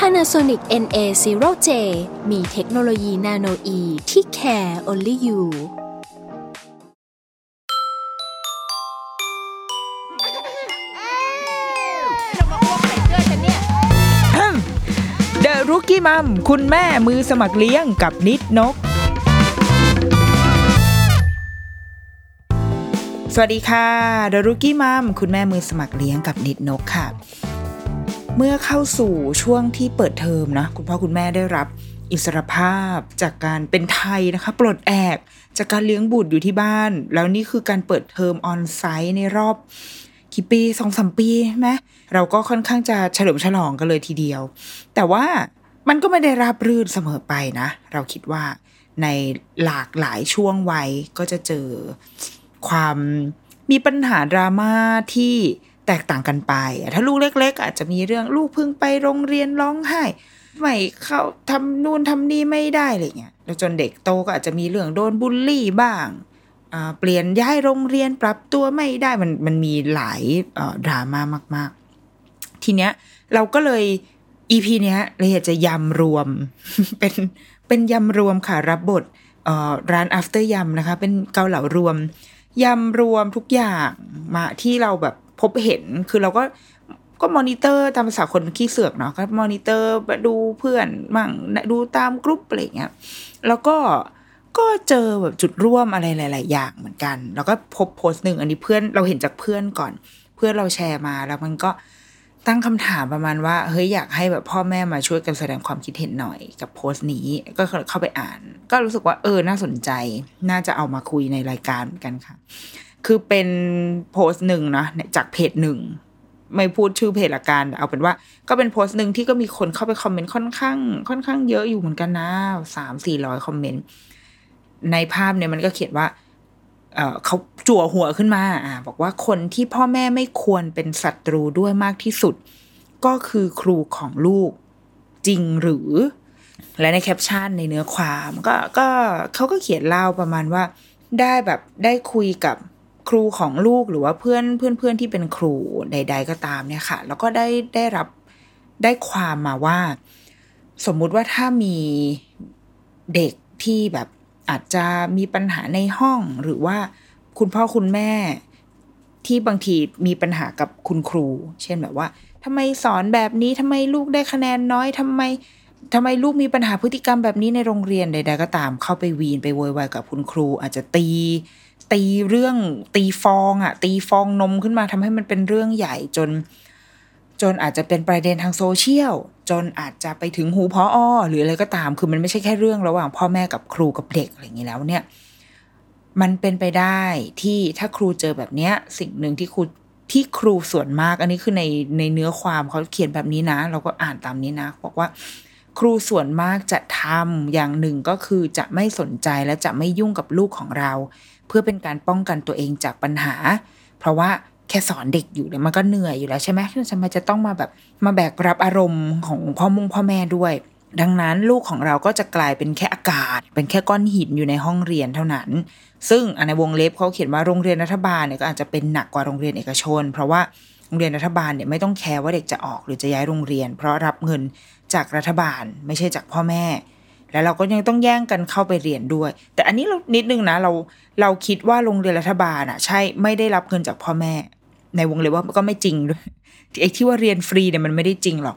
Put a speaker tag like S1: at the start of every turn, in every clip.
S1: Panasonic NA0J มีเทคโนโลยีนาโนอีที่ care only you
S2: เดอะรุกี้มัมคุณแม่มือสมัครเลี้ยงกับนิดนก สวัสดีค่ะเดอะรุกี้มัมคุณแม่มือสมัครเลี้ยงกับนิดนกค่ะ เมื่อเข้าสู่ช่วงที่เปิดเทอมนะคุณพ่อคุณแม่ได้รับอิสรภาพจากการเป็นไทยนะคะ ปลดแอกจากการเลี้ยงบุตรอยู่ที่บ้าน แล้วนี่คือการเปิดเทอมออนไซต์ในรอบกี่ปีสองสามปีใช่ไหมเราก็ค่อนข้างจะเฉลิมฉลองกันเลยทีเดียว แต่ว่ามันก็ไม่ได้ราบรื่นเสมอไปนะ เราคิดว่าในหลากหลายช่วงวัยก็จะเจอความมีปัญหาดราม่าที่ แตกต่างกันไป ถ้าลูกเล็ก ๆ อาจจะมีเรื่องลูกเพิ่งไปโรงเรียนร้องไห้ไม่เข้าทำนู่นทำนี่ไม่ได้อะไรเงี้ยแล้วจนเด็กโตก็อาจจะมีเรื่องโดนบูลลี่บ้างเปลี่ยนย้ายโรงเรียนปรับตัวไม่ได้มันมันมีหลายดราม่ามาก ๆ ทีเนี้ยเราก็เลย EP เนี้ยเราอยากจะยำรวมเป็นเป็นยำรวมค่ะรับบทร้าน after ยำนะคะ เป็นเกาเหลารวมยำรวมทุกอย่างมาที่เราแบบ พบเห็นคือเราก็ก็มอนิเตอร์ตามภาษาคนขี้เสือกเนาะก็มอนิเตอร์ดูเพื่อนมั่งดูตามกรุ๊ปอะไรเงี้ยแล้วก็ก็เจอแบบจุดร่วมอะไรหลาย ๆ อย่างเหมือนกัน แล้วก็พบโพสต์หนึ่งอันนี้เพื่อนเราเห็นจากเพื่อนก่อน เพื่อนเราแชร์มาแล้วมันก็ตั้งคำถามประมาณว่าเฮ้ยอยากให้แบบพ่อแม่มาช่วยกันแสดงความคิดเห็นหน่อยกับโพสต์นี้ก็เข้าไปอ่าน ก็รู้สึกว่าเออน่าสนใจ น่าจะเอามาคุยในรายการเหมือนกันค่ะ คือเป็นโพสต์หนึ่งนะจากเพจหนึ่งไม่พูดชื่อเพจละกันเอาเป็นว่า ก็เป็นโพสต์หนึ่งที่ก็มีคนเข้าไปคอมเมนต์ค่อนข้าง ค่อนข้างเยอะอยู่เหมือนกันนะสามสี่ร้อยคอมเมนต์ในภาพเนี่ยมันก็เขียนว่าเออเขาจั่วหัวขึ้นมาอ่าบอกว่าคนที่พ่อแม่ไม่ควรเป็นศัตรูด้วยมากที่สุด ก็คือครูของลูกจริงหรือ และในแคปชั่นในเนื้อความ ก็ก็เขาก็เขียนเล่าประมาณว่า ได้แบบได้คุยกับ ครูของลูกหรือว่าเพื่อนเพื่อนเพื่อนที่เป็นครูใด ๆ ก็ตามเนี่ยค่ะ แล้วก็ได้ได้รับได้ความมาว่า สมมุติว่าถ้ามีเด็กที่แบบอาจจะมีปัญหาในห้องหรือว่าคุณพ่อคุณแม่ที่บางทีมีปัญหากับคุณครู เช่นแบบว่าทำไมสอนแบบนี้ทำไมลูกได้คะแนนน้อยทำไมทำไมลูกมีปัญหาพฤติกรรมแบบนี้ในโรงเรียนใดๆก็ตาม เข้าไปวีนไปโวยวายกับคุณครู อาจจะตี ตีเรื่องตีฟองอะตีฟองนมขึ้นมาทำให้มันเป็นเรื่องใหญ่จน จนอาจจะเป็นประเด็นทางโซเชียล จนอาจจะไปถึงหูพออหรืออะไรก็ตาม คือมันไม่ใช่แค่เรื่องระหว่างพ่อแม่กับครูกับเด็กอะไรอย่างนี้แล้วเนี่ย มันเป็นไปได้ที่ถ้าครูเจอแบบเนี้ย สิ่งหนึ่งที่ครูที่ครูส่วนมาก อันนี้คือในในเนื้อความเขาเขียนแบบนี้นะ เราก็อ่านตามนี้นะ บอกว่าครูส่วนมากจะทำอย่างหนึ่งก็คือจะไม่สนใจและจะไม่ยุ่งกับลูกของเรา เพื่อเป็นการป้องกันตัวเองจากปัญหา เพราะว่าแค่สอนเด็กอยู่เนี่ยมันก็เหนื่อยอยู่แล้วใช่ไหมทำไมจะต้องมาแบบมาแบกรับอารมณ์ของพ่อมุงพ่อแม่ด้วย ดังนั้นลูกของเราก็จะกลายเป็นแค่อากาศ เป็นแค่ก้อนหินอยู่ในห้องเรียนเท่านั้น ซึ่งในวงเล็บเขาเขียนว่าโรงเรียนรัฐบาลเนี่ยก็อาจจะเป็นหนักกว่าโรงเรียนเอกชน เพราะว่าโรงเรียนรัฐบาลเนี่ยไม่ต้องแคร์ว่าเด็กจะออกหรือจะย้ายโรงเรียน เพราะรับเงินจากรัฐบาลไม่ใช่จากพ่อแม่ แล้วเราก็ยังต้องแย่งกันเข้าไปเรียนด้วย แต่อันนี้เรานิดนึงนะเราเราคิดว่าโรงเรียนรัฐบาลอะ ใช่ไม่ได้รับเงินจากพ่อแม่ ในวงเล็บว่าก็ไม่จริงด้วยไอ้ที่ว่าเรียนฟรีเนี่ยมันไม่ได้จริงหรอก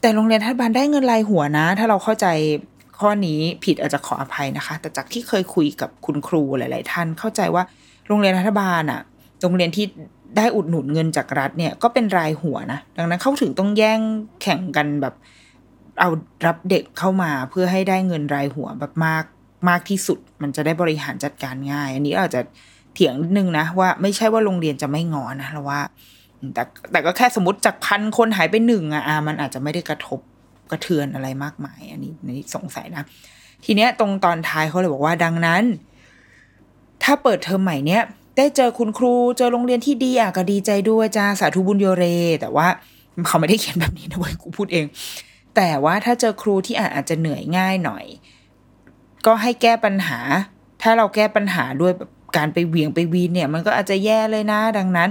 S2: แต่โรงเรียนรัฐบาลได้เงินรายหัวนะ ถ้าเราเข้าใจข้อนี้ผิดอาจจะขออภัยนะคะ แต่จากที่เคยคุยกับคุณครูหลาย ๆ ท่านเข้าใจว่าโรงเรียนรัฐบาลอะโรงเรียนที่ได้อุดหนุนเงินจากรัฐเนี่ยก็เป็นรายหัวนะ ดังนั้นเขาถึงต้องแย่งแข่งกันแบบ เอารับเด็กเข้ามาเพื่อให้ได้เงินรายหัวแบบมากมากที่สุด มันจะได้บริหารจัดการง่าย อันนี้อาจจะเถียงนิดนึงนะว่าไม่ใช่ว่าโรงเรียนจะไม่งอนะเราว่า แต่แต่ก็แค่สมมติจากพันคนหายไปหนึ่งอะอะมันอาจจะไม่ได้กระทบกระเทือนอะไรมากมาย อันนี้อันนี้สงสัยนะ ทีเนี้ยตรงตอนท้ายเขาเลยบอกว่าดังนั้น ถ้าเปิดเทอมใหม่เนี้ยได้เจอคุณครูเจอโรงเรียนที่ดีอะก็ดีใจด้วยจ้าสาธุบุญโยเร แต่ว่าเขาไม่ได้เขียนแบบนี้นะเว้ยกูพูดเอง แต่ว่าถ้าเจอครูที่อาจจะเหนื่อยง่ายหน่อย ก็ให้แก้ปัญหา ถ้าเราแก้ปัญหาด้วยแบบการไปเวียงไปวีนเนี่ย มันก็อาจจะแย่เลยนะ ดังนั้น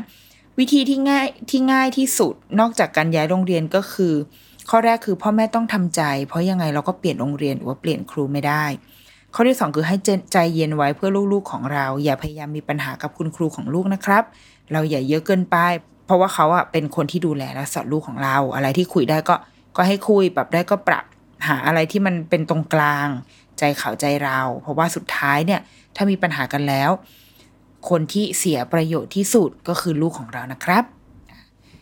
S2: วิธีที่ง่ายที่ง่ายที่สุดนอกจากการย้ายโรงเรียนก็คือ ข้อแรกคือพ่อแม่ต้องทำใจ เพราะยังไงเราก็เปลี่ยนโรงเรียนหรือว่าเปลี่ยนครูไม่ได้ ข้อที่สองคือให้ใจเย็นไว้เพื่อลูกๆของเรา อย่าพยายามมีปัญหากับคุณครูของลูกนะครับ เราอย่าเยอะเกินไป เพราะว่าเขาอะเป็นคนที่ดูแลและสอนลูกของเรา อะไรที่คุยได้ก็ ก็ให้คุยปรับได้ก็ปรับหาอะไรที่มันเป็นตรงกลาง ใจเขาใจเรา เพราะว่าสุดท้ายเนี่ยถ้ามีปัญหากันแล้ว คนที่เสียประโยชน์ที่สุดก็คือลูกของเรานะครับ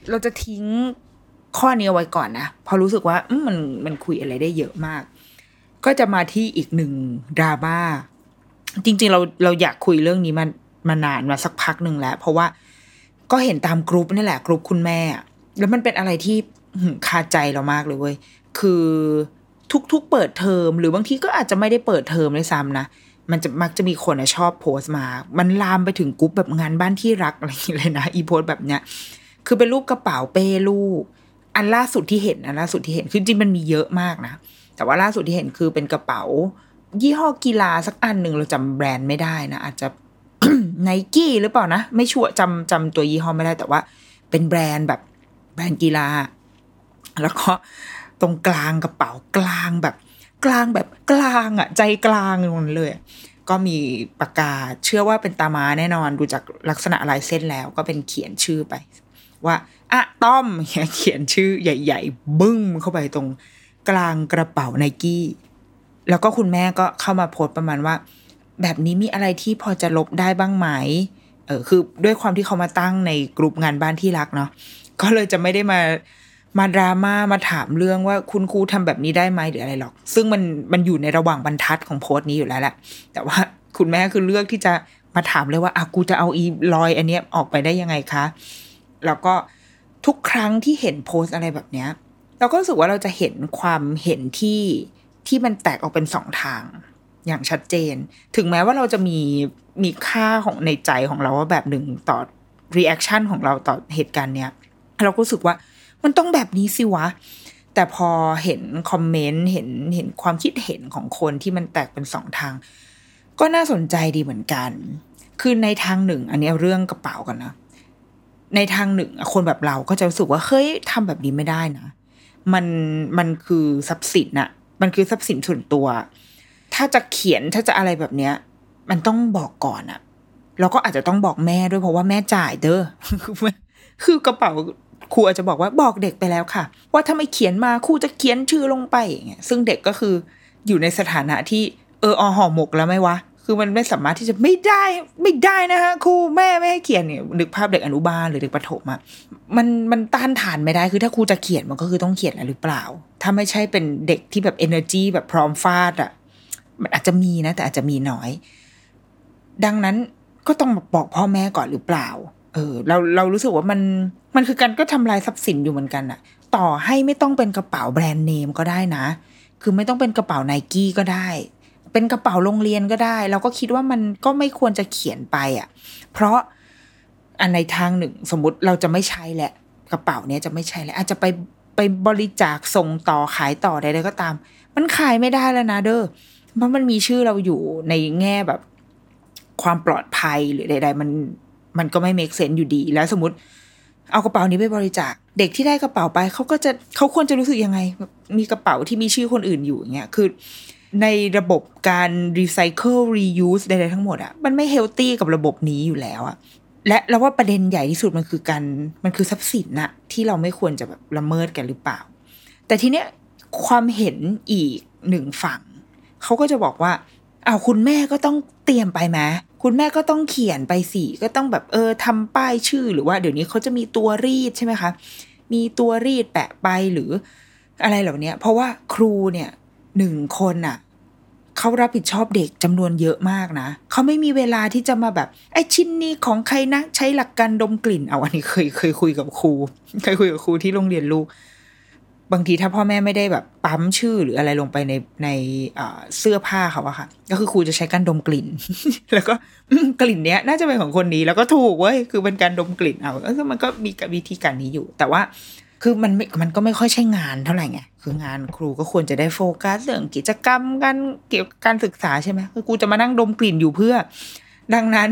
S2: เราจะทิ้งข้อนี้ไว้ก่อนนะพอรู้สึกว่ามันมันคุยอะไรได้เยอะมาก ก็จะมาที่อีกหนึ่งดราม่าจริง ๆ เราเราอยากคุยเรื่องนี้มันมานานมาสักพักหนึ่งแล้ว เพราะว่าก็เห็นตามกรุ๊ปนี่แหละกรุ๊ปคุณแม่ แล้วมันเป็นอะไรที่ คาใจเรามากเลยเว้ย คือทุกๆเปิดเทอม หรือบางทีก็อาจจะไม่ได้เปิดเทอมเลยซ้ำนะ มันจะมักจะมีคนชอบโพสต์มา มันลามไปถึงกรุ๊ปแบบงานบ้านที่รักอะไรอย่างเงี้ยเลยนะ อีโพสแบบเนี้ย คือเป็นรูปกระเป๋าเป้ลูก อันล่าสุดที่เห็นอันล่าสุดที่เห็น คือจริงมันมีเยอะมากนะ แต่ว่าล่าสุดที่เห็นคือเป็นกระเป๋า ยี่ห้อกีฬาสักอันหนึ่งเราจำแบรนด์ไม่ได้นะ อาจจะไนกี้หรือเปล่านะ ไม่ชัวร์จำจำตัวยี่ห้อไม่ได้แต่ว่า เป็นแบรนด์แบบแบรนด์กีฬา แล้วก็ตรงกลางกระเป๋ากลางแบบ กลางแบบกลางอะใจกลางนเลย ก็มีปากกาเชื่อว่าเป็นตามาแน่นอนดูจากลักษณะลายเส้นแล้วก็เป็นเขียนชื่อไป ว่าอะต้อมเขียนชื่อใหญ่ ๆ บึ้งเข้าไปตรงกลางกระเป๋าไนกี้แล้วก็คุณแม่ก็เข้ามาโพสต์ประมาณว่า แบบนี้มีอะไรที่พอจะลบได้บ้างไหมเออคือด้วยความที่เขามาตั้งในกลุ่มงานบ้านที่รักเนาะก็เลยจะไม่ได้มา มาดราม่ามาถามเรื่องว่าคุณครูทำแบบนี้ได้ไหมหรืออะไรหรอก ซึ่งมันมันอยู่ในระหว่างบรรทัดของโพสต์นี้อยู่แล้วแหละ แต่ว่าคุณแม่คือเลือกที่จะมาถามเลยว่าอากูจะเอาอีรอยอันเนี้ยออกไปได้ยังไงคะ แล้วก็ทุกครั้งที่เห็นโพสต์อะไรแบบเนี้ย เราก็รู้สึกว่าเราจะเห็นความเห็นที่ที่มันแตกออกเป็นสองทางอย่างชัดเจน ถึงแม้ว่าเราจะมีมีค่าของในใจของเราว่าแบบหนึ่งต่อ reaction ของเราต่อเหตุการณ์เนี้ยเราก็รู้สึกว่า มันต้องแบบนี้สิวะ แต่พอเห็นคอมเมนต์เห็นเห็นความคิดเห็นของคนที่มันแตกเป็นสองทาง ก็น่าสนใจดีเหมือนกัน คือในทางหนึ่ง อันนี้เรื่องกระเป๋ากันนะในทางหนึ่งคนแบบเราก็จะรู้สึกว่าเฮ้ยทำแบบนี้ไม่ได้นะมันมันคือทรัพย์สินอะมันคือทรัพย์สินส่วนตัว ถ้าจะเขียนถ้าจะอะไรแบบเนี้ย มันต้องบอกก่อนอะเราก็อาจจะต้องบอกแม่ด้วยเพราะว่าแม่จ่ายเด้อคือกระเป๋า ครูอาจจะบอกว่าบอกเด็กไปแล้วค่ะ ว่าถ้าไม่เขียนมาครูจะเขียนชื่อลงไปอย่างเงี้ยซึ่งเด็กก็คืออยู่ในสถานะที่เอออห่อหมกแล้วไหมวะคือมันไม่สามารถที่จะไม่ได้ไม่ได้นะคะครูแม่ไม่ให้เขียนเนี่ยนึกภาพเด็กอนุบาลหรือเด็กประถมอะมันมันต้านทานไม่ได้คือถ้าครูจะเขียนมันก็คือต้องเขียนแล้วหรือเปล่า ถ้าไม่ใช่เป็นเด็กที่แบบ energy แบบพร้อมฟาดอะมันอาจจะมีนะ แต่อาจจะมีน้อย ดังนั้นก็ต้องบอกพ่อแม่ก่อนหรือเปล่า เออ เราเรารู้สึกว่ามัน มันคือการก็ทำลายทรัพย์สินอยู่เหมือนกันอะต่อให้ไม่ต้องเป็นกระเป๋าแบรนด์เนมก็ได้นะ คือไม่ต้องเป็นกระเป๋าไนกี้ก็ได้ เป็นกระเป๋าโรงเรียนก็ได้ เราก็คิดว่ามันก็ไม่ควรจะเขียนไปอะเพราะอันในทางหนึ่ง สมมติเราจะไม่ใช้แหละ กระเป๋าเนี้ยจะไม่ใช้แล้วอาจจะไปไปบริจาคส่งต่อขายต่อใดๆก็ตาม มันขายไม่ได้แล้วนะเด้อเพราะมันมีชื่อเราอยู่ในแง่แบบความปลอดภัยหรือใด ๆ มันมันก็ไม่ make sense อยู่ดี แล้วสมมติ เอากระเป๋านี้ไปบริจาคเด็กที่ได้กระเป๋าไปเขาก็จะเขาควรจะรู้สึกยังไงมีกระเป๋าที่มีชื่อคนอื่นอยู่อย่างเงี้ยคือในระบบการรีไซเคิล reuse ใดๆทั้งหมดอะมันไม่ healthy กับระบบนี้อยู่แล้วอะและเราว่าประเด็นใหญ่ที่สุดมันคือการมันคือทรัพย์สินน่ะที่เราไม่ควรจะแบบละเมิดกันหรือเปล่า แต่ทีเนี้ยความเห็นอีกหนึ่งฝั่งเขาก็จะบอกว่าอ้าวคุณแม่ก็ต้องเตรียมไปไหม คุณแม่ก็ต้องเขียนไปสิก็ต้องแบบเออทำป้ายชื่อหรือว่าเดี๋ยวนี้เขาจะมีตัวรีดใช่ไหมคะมีตัวรีดแปะไปหรืออะไรเหล่านี้เพราะว่าครูเนี่ยหนึ่งคนอะเขารับผิดชอบเด็กจำนวนเยอะมากนะเขาไม่มีเวลาที่จะมาแบบไอ้ชิ้นนี้ของใครนะ ใช้หลักการดมกลิ่นเอาอันนี้เคยเคยคุยกับครูเคยคุยกับครูที่โรงเรียนลูก บางทีถ้าพ่อแม่ไม่ได้แบบปั๊มชื่อหรืออะไรลงไปในในเสื้อผ้าเขาอะค่ะ ก็คือครูจะใช้การดมกลิ่น แล้วก็กลิ่นเนี้ยน่าจะเป็นของคนนี้แล้วก็ถูกเว้ยคือเป็นการดมกลิ่นเอาก็มันก็มีวิธีการนี้อยู่ แต่ว่าคือมันมันก็ไม่ค่อยใช่งานเท่าไหร่ไงคืองานครูก็ควรจะได้โฟกัสเรื่องกิจกรรมการเกี่ยวกับการศึกษาใช่ไหมคือกูจะมานั่งดมกลิ่นอยู่เพื่อ ดังนั้น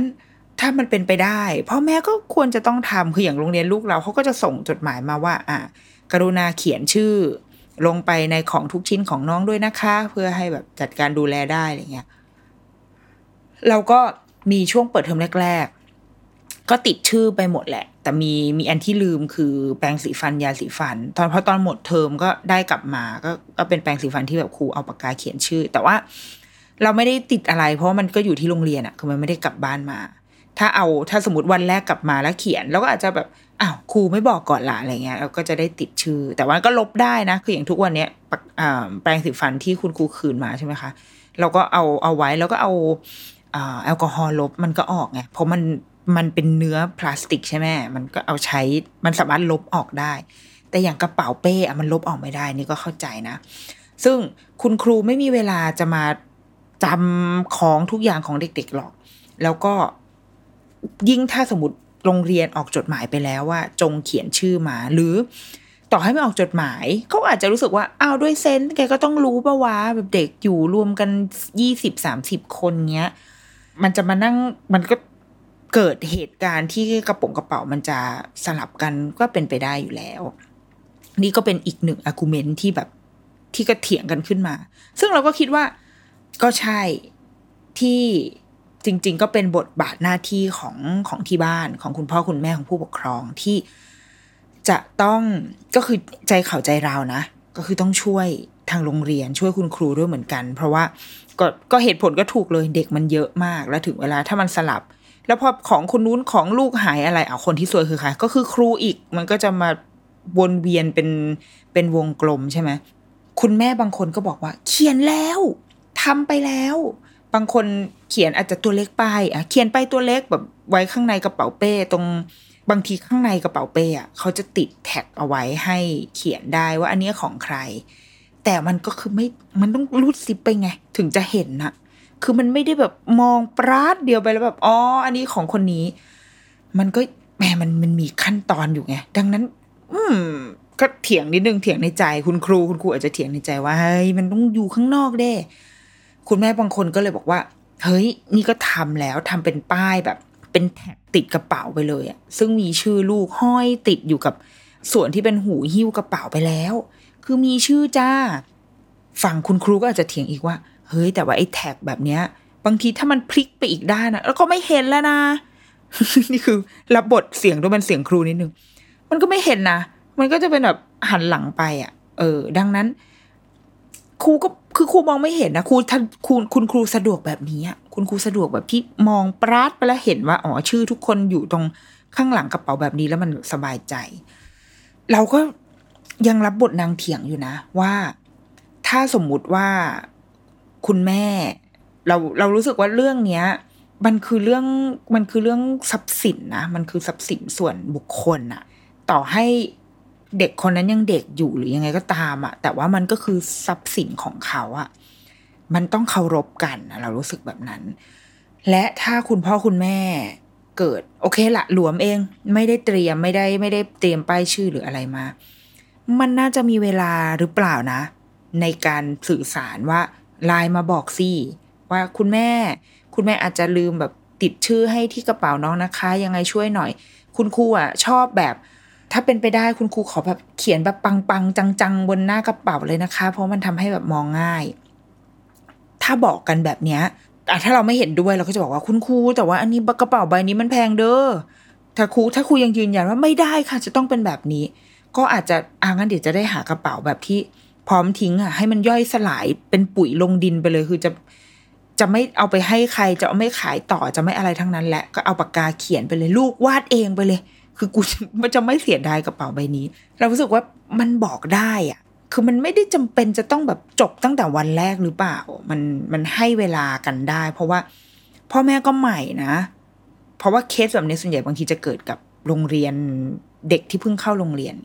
S2: ถ้ามันเป็นไปได้พ่อแม่ก็ควรจะต้องทำคืออย่างโรงเรียนลูกเราเขาก็จะส่งจดหมายมาว่า อะ กรุณาเขียนชื่อ ลงไปในของทุกชิ้นของน้องด้วยนะคะ เพื่อให้แบบจัดการดูแลได้อะไรเงี้ยเราก็มีช่วงเปิดเทอมแรก ๆ ก็ติดชื่อไปหมดแหละ แต่มีมีอันที่ลืมคือแปรงสีฟันยาสีฟัน ตอนพอตอนหมดเทอมก็ได้กลับมาก็ก็เป็นแปรงสีฟันที่แบบครูเอาปากกาเขียนชื่อ แต่ว่าเราไม่ได้ติดอะไร เพราะมันก็อยู่ที่โรงเรียนอะคือมันไม่ได้กลับบ้านมา ถ้าเอาถ้าสมมติวันแรกกลับมาแล้วเขียนเราก็อาจจะแบบ อ้าวครูไม่บอกก่อนละอะไรเงี้ยเราก็จะได้ติดชื่อ แต่ว่าก็ลบได้นะ คืออย่างทุกวันเนี้ยแปรงสีฟันที่คุณครูคืนมาใช่ไหมคะเราก็เอาเอาไว้แล้วก็เอาแอลกอฮอล์ลบมันก็ออกไงเพราะมันมันเป็นเนื้อพลาสติกใช่ไหมมันก็เอาใช้มันสามารถลบออกได้ แต่อย่างกระเป๋าเป้อะมันลบออกไม่ได้นี่ก็เข้าใจนะ ซึ่งคุณครูไม่มีเวลาจะมาจำของทุกอย่างของเด็กๆหรอก แล้วก็ยิ่งถ้าสมมติ โรงเรียนออกจดหมายไปแล้วว่า จงเขียนชื่อมา หรือต่อให้ไม่ออกจดหมายเขาอาจจะรู้สึกว่าอ้าวด้วย sense แกก็ต้องรู้ปะวะแบบเด็กอยู่รวมกันยี่สิบสามสิบคนเงี้ย มันจะมานั่งมันก็เกิดเหตุการณ์ที่กระป๋องกระเป๋ามันจะสลับกันก็เป็นไปได้อยู่แล้ว นี่ก็เป็นอีกหนึ่ง argument ที่แบบที่ก็เถียงกันขึ้นมา ซึ่งเราก็คิดว่าก็ใช่ที่ จริง ๆ ก็เป็นบทบาทหน้าที่ของของที่บ้านของคุณพ่อคุณแม่ของผู้ปกครองที่จะต้องก็คือใจเขาใจเรานะ ก็คือต้องช่วยทางโรงเรียนช่วยคุณครูด้วยเหมือนกัน เพราะว่าก็ก็เหตุผลก็ถูกเลยเด็กมันเยอะมาก แล้วถึงเวลาถ้ามันสลับ แล้วพอของคนนู้นของลูกหายอะไรเอาคนที่ซวยคือใครก็คือครูอีกมันก็จะมาวนเวียนเป็นเป็นวงกลมใช่ไหมคุณแม่บางคนก็บอกว่า เขียนแล้วทำไปแล้ว บางคนเขียนอาจจะตัวเล็กไปอะเขียนไปตัวเล็กแบบไว้ข้างในกระเป๋าเป้ตรงบางทีข้างในกระเป๋าเป้อะเขาจะติดแท็กเอาไว้ให้เขียนได้ว่าอันนี้ของใคร แต่มันก็คือไม่มันต้องรูดซิปไปไง ถึงจะเห็นนะคือมันไม่ได้แบบมองปราดเดียวไปแล้วแบบอ๋ออันนี้ของคนนี้ มันก็แหมมันมันมีขั้นตอนอยู่ไง ดังนั้น อืม ก็เถียงนิดนึงเถียงในใจคุณครูคุณครูอาจจะเถียงในใจว่าเฮ้ยมันต้องอยู่ข้างนอกเด้ คุณแม่บางคนก็เลยบอกว่า เฮ้ย นี่ก็ทำแล้วทำเป็นป้ายแบบเป็นแท็กติดกระเป๋าไปเลยอะซึ่งมีชื่อลูกห้อยติดอยู่กับส่วนที่เป็นหูหิ้วกระเป๋าไปแล้ว คือมีชื่อจ้า ฝั่งคุณครูก็อาจจะเถียงอีกว่า เฮ้ย แต่ว่าไอ้แท็กแบบเนี้ย บางทีถ้ามันพลิกไปอีกด้านนะแล้วก็ไม่เห็นแล้วนะ นี่คือรับบทเสียงด้วยมันเสียงครูนิดนึง มันก็ไม่เห็นนะ มันก็จะเป็นแบบหันหลังไปอะ่ะ เออ ดังนั้น ครูก็คือครูมองไม่เห็นนะครูท่านคุณคุณครูสะดวกแบบนี้คุณครูสะดวกแบบที่มองปราดไปแล้วเห็นว่าอ๋อชื่อทุกคนอยู่ตรงข้างหลังกระเป๋าแบบนี้แล้วมันสบายใจ เราก็ยังรับบทนางเถียงอยู่นะ ว่าถ้าสมมุติว่าคุณแม่ เราเรารู้สึกว่าเรื่องเนี้ย มันคือเรื่องมันคือเรื่องทรัพย์สินนะมันคือทรัพย์สินส่วนบุคคลอะต่อให้ เด็กคนนั้นยังเด็กอยู่หรือยังไงก็ตามอะแต่ว่ามันก็คือทรัพย์สินของเขาอะมันต้องเคารพกันเรารู้สึกแบบนั้น และถ้าคุณพ่อคุณแม่เกิด โอเคละหลวมเอง ไม่ได้เตรียมไม่ได้ไม่ได้เตรียมป้ายชื่อหรืออะไรมา มันน่าจะมีเวลาหรือเปล่านะ ในการสื่อสารว่าไลน์มาบอกสิว่าคุณแม่ คุณแม่อาจจะลืมแบบติดชื่อให้ที่กระเป๋าน้องนะคะ ยังไงช่วยหน่อย คุณครูอะชอบแบบ ถ้าเป็นไปได้คุณครูขอแบบเขียนแบบปังๆ จังๆ บนหน้ากระเป๋าเลยนะคะ เพราะมันทำให้แบบมองง่าย ถ้าบอกกันแบบเนี้ยถ้าเราไม่เห็นด้วยเราก็จะบอกว่าคุณครูแต่ว่าอันนี้กระเป๋าใบนี้มันแพงเด้อถ้าครูถ้าครูยังยืนยันว่าไม่ได้ค่ะ จะต้องเป็นแบบนี้ ก็อาจจะอ่างั้นเดี๋ยวจะได้หากระเป๋าแบบที่พร้อมทิ้งอะ ให้มันย่อยสลายเป็นปุ๋ยลงดินไปเลยคือจะจะไม่เอาไปให้ใครจะไม่ขายต่อจะไม่อะไรทั้งนั้นแหละก็เอาปากกาเขียนไปเลยลูกวาดเองไปเลย คือกูมันจะไม่เสียดายกระเป๋าใบนี้ เรารู้สึกว่ามันบอกได้อะคือมันไม่ได้จำเป็นจะต้องแบบจบตั้งแต่วันแรกหรือเปล่า มันมันให้เวลากันได้ เพราะว่าพ่อแม่ก็ใหม่นะ เพราะว่าเคสแบบนี้ส่วนใหญ่บางทีจะเกิดกับโรงเรียนเด็กที่เพิ่งเข้าโรงเรียน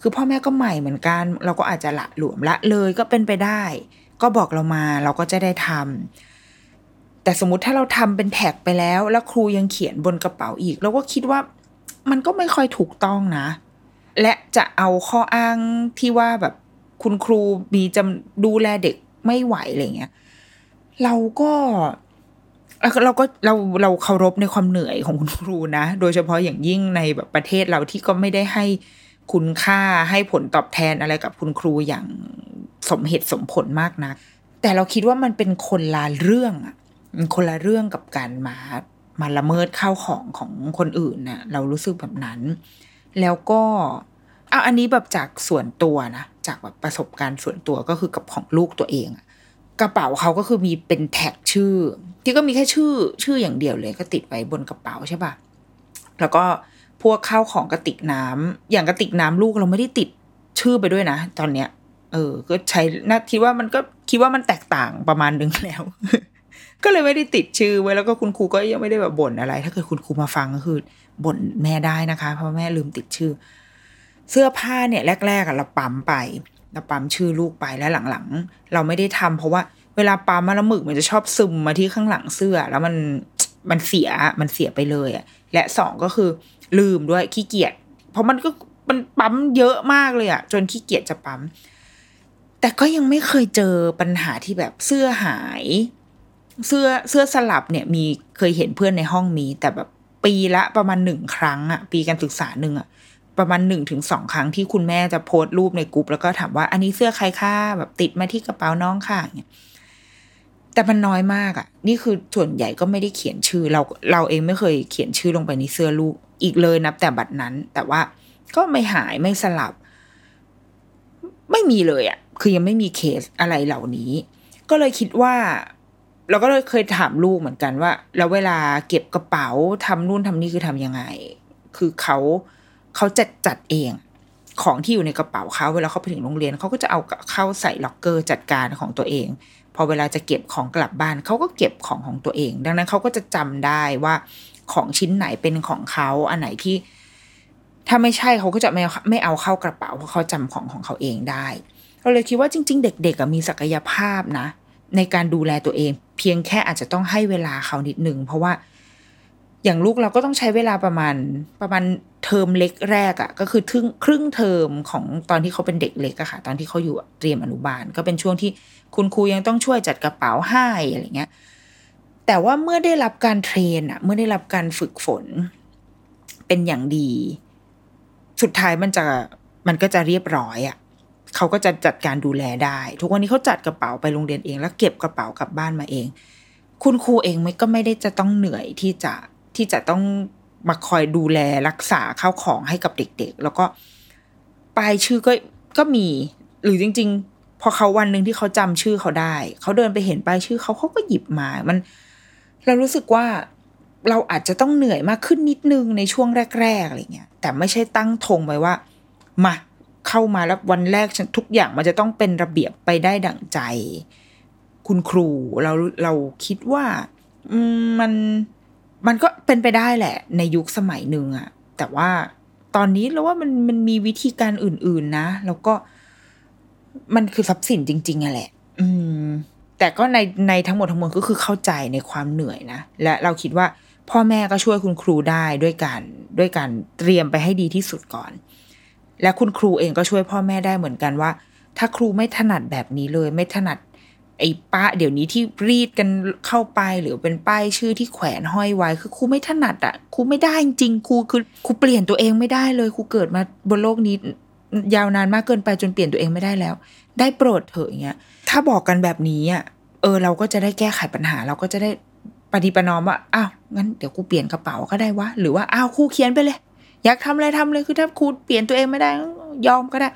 S2: คือพ่อแม่ก็ใหม่เหมือนกัน เราก็อาจจะละหลวมละเลยก็เป็นไปได้ ก็บอกเรามาเราก็จะได้ทำแต่สมมติถ้าเราทำเป็นแท็กไปแล้ว แล้วครูยังเขียนบนกระเป๋าอีก เราก็คิดว่า มันก็ไม่ค่อยถูกต้องนะ และจะเอาข้ออ้างที่ว่าแบบคุณครูมีจำดูแลเด็กไม่ไหวอะไรเงี้ยเราก็เราก็เราเราเคารพในความเหนื่อยของคุณครูนะ โดยเฉพาะอย่างยิ่งในแบบประเทศเราที่ก็ไม่ได้ให้คุณค่าให้ผลตอบแทนอะไรกับคุณครูอย่างสมเหตุสมผลมากนะแต่เราคิดว่ามันเป็นคนละเรื่องอะคนละเรื่องกับการมา มาละเมิดข้าวของของคนอื่นนะเรารู้สึกแบบนั้น แล้วก็เอาอันนี้แบบจากส่วนตัวนะจากแบบประสบการณ์ส่วนตัวก็คือกับของลูกตัวเองกระเป๋าเขาก็คือมีเป็นแท็กชื่อ ที่ก็มีแค่ชื่อชื่ออย่างเดียวเลยก็ติดไว้บนกระเป๋าใช่ปะแล้วก็พวกข้าวของกระติกน้ำอย่างกระติกน้ำลูกเราไม่ได้ติดชื่อไปด้วยนะ ตอนเนี้ย เออ ก็ใช้น่าคิดว่ามันก็คิดว่ามันแตกต่างประมาณนึงแล้ว ก็เลยไม่ได้ติดชื่อไว้แล้วก็คุณครูก็ยังไม่ได้แบบบ่นอะไร ถ้าเกิดคุณครูมาฟังก็คือบ่นแม่ได้นะคะ เพราะแม่ลืมติดชื่อ เสื้อผ้าเนี่ยแรกๆเราปั๊มไปเราปั๊มชื่อลูกไปแล้วหลังๆ เราไม่ได้ทำเพราะว่าเวลาปั๊มมาแล้วหมึกมันจะชอบซึมมาที่ข้างหลังเสื้อ แล้วมันมันเสียมันเสียไปเลยอะและสองก็คือลืมด้วยขี้เกียจเพราะมันก็มันปั๊มเยอะมากเลยอะ จนขี้เกียจจะปั๊มแต่ก็ยังไม่เคยเจอปัญหาที่แบบเสื้อหาย เสื้อเสื้อสลับเนี่ยมีเคยเห็นเพื่อนในห้องมี แต่แบบปีละประมาณหนึ่งครั้งอะปีการศึกษาหนึ่งอะประมาณหนึ่งถึงสองครั้งที่คุณแม่จะโพสต์รูปในกลุ่มแล้วก็ถามว่าอันนี้เสื้อใครค่าแบบติดมาที่กระเป๋าน้องค่ะเนี่ยแต่มันน้อยมากอะ่ะ นี่คือส่วนใหญ่ก็ไม่ได้เขียนชื่อ เราเราเองไม่เคยเขียนชื่อลงไปในเสื้อลูกอีกเลยนับแต่บัดนั้น แต่ว่าก็ไม่หายไม่สลับ ไม่มีเลยอะ่ะ คือยังไม่มีเคสอะไรเหล่านี้ ก็เลยคิดว่า เราก็เลยเคยถามลูกเหมือนกันว่า แล้วเวลาเก็บกระเป๋าทำนู่นทำนี่คือทำยังไง คือเขาเขาจัดจัดเอง ของที่อยู่ในกระเป๋าเขาเวลาเขาไปถึงโรงเรียนเขาก็จะเอาเข้าใส่ล็อกเกอร์จัดการของตัวเอง พอเวลาจะเก็บของกลับบ้านเขาก็เก็บของของตัวเอง ดังนั้นเขาก็จะจำได้ว่าของชิ้นไหนเป็นของเขาอันไหนที่ ถ้าไม่ใช่เขาก็จะไม่ไม่เอาเข้ากระเป๋าเพราะเขาจำของของเขาเองได้ เราเลยคิดว่าจริง ๆ เด็กๆมีศักยภาพนะ ในการดูแลตัวเอง เพียงแค่อาจจะต้องให้เวลาเขานิดหนึ่งเพราะว่าอย่างลูกเราก็ต้องใช้เวลาประมาณประมาณเทอมเล็กแรกอะ่ะ ก็คือครึ่งครึ่งเทอมของตอนที่เขาเป็นเด็กเล็กอะค่ะ ตอนที่เขาอยู่เตรียมอนุบาล ก็เป็นช่วงที่คุณครูยังต้องช่วยจัดกระเป๋าให้อะไรเงี้ยแต่ว่าเมื่อได้รับการเทรนอะเมื่อได้รับการฝึกฝน เป็นอย่างดี สุดท้ายมันจะมันก็จะเรียบร้อยอะ เขาก็จะจัดการดูแลได้ ทุกวันนี้เขาจัดกระเป๋าไปโรงเรียนเอง แล้วเก็บกระเป๋ากลับบ้านมาเอง คุณครูเองไม่ก็ไม่ได้จะต้องเหนื่อยที่จะที่จะต้องมาคอยดูแลรักษาข้าวของให้กับเด็ก ๆ แล้วก็ป้ายชื่อก็ก็มี หรือจริง ๆ พอเขาวันหนึ่งที่เขาจำชื่อเขาได้ เขาเดินไปเห็นป้ายชื่อเขาเขาก็หยิบมา มัน เรารู้สึกว่าเราอาจจะต้องเหนื่อยมากขึ้นนิดนึงในช่วงแรกๆอะไรเงี้ยแต่ไม่ใช่ตั้งธงไว้ว่ามา เข้ามาแล้ววันแรกทุกอย่างมันจะต้องเป็นระเบียบไปได้ดั่งใจ คุณครูเราเราคิดว่ามันมันก็เป็นไปได้แหละ ในยุคสมัยหนึ่งอะแต่ว่าตอนนี้เราว่ามันมันมีวิธีการอื่น ๆ นะ แล้วก็มันคือทรัพย์สินจริงๆอะแหละ อืม แต่ก็ในในทั้งหมดทั้งมวลก็คือเข้าใจในความเหนื่อยนะ และเราคิดว่าพ่อแม่ก็ช่วยคุณครูได้ด้วยการด้วยการเตรียมไปให้ดีที่สุดก่อน และคุณครูเองก็ช่วยพ่อแม่ได้เหมือนกันว่า ถ้าครูไม่ถนัดแบบนี้เลย ไม่ถนัดไอ้ป้าเดี๋ยวนี้ที่รีดกันเข้าไปหรือเป็นป้ายชื่อที่แขวนห้อยไว้ คือครูไม่ถนัดอะ่ะครูไม่ได้จริงครูคือครูเปลี่ยนตัวเองไม่ได้เลยครูเกิดมาบนโลกนี้ ยาวนานมากเกินไปจนเปลี่ยนตัวเองไม่ได้แล้ว ได้โปรดเถอะอย่างเงี้ยถ้าบอกกันแบบนี้อะเออเราก็จะได้แก้ไขปัญหา เราก็จะได้ปฏิปนอมว่าอ้าวงั้นเดี๋ยวครูเปลี่ยนกระเป๋าก็ได้วะหรือว่าอ้าวครูเขียนไปเลย อยากทำอะไรทำเลยคือถ้าครูเปลี่ยนตัวเองไม่ได้ยอมก็ได้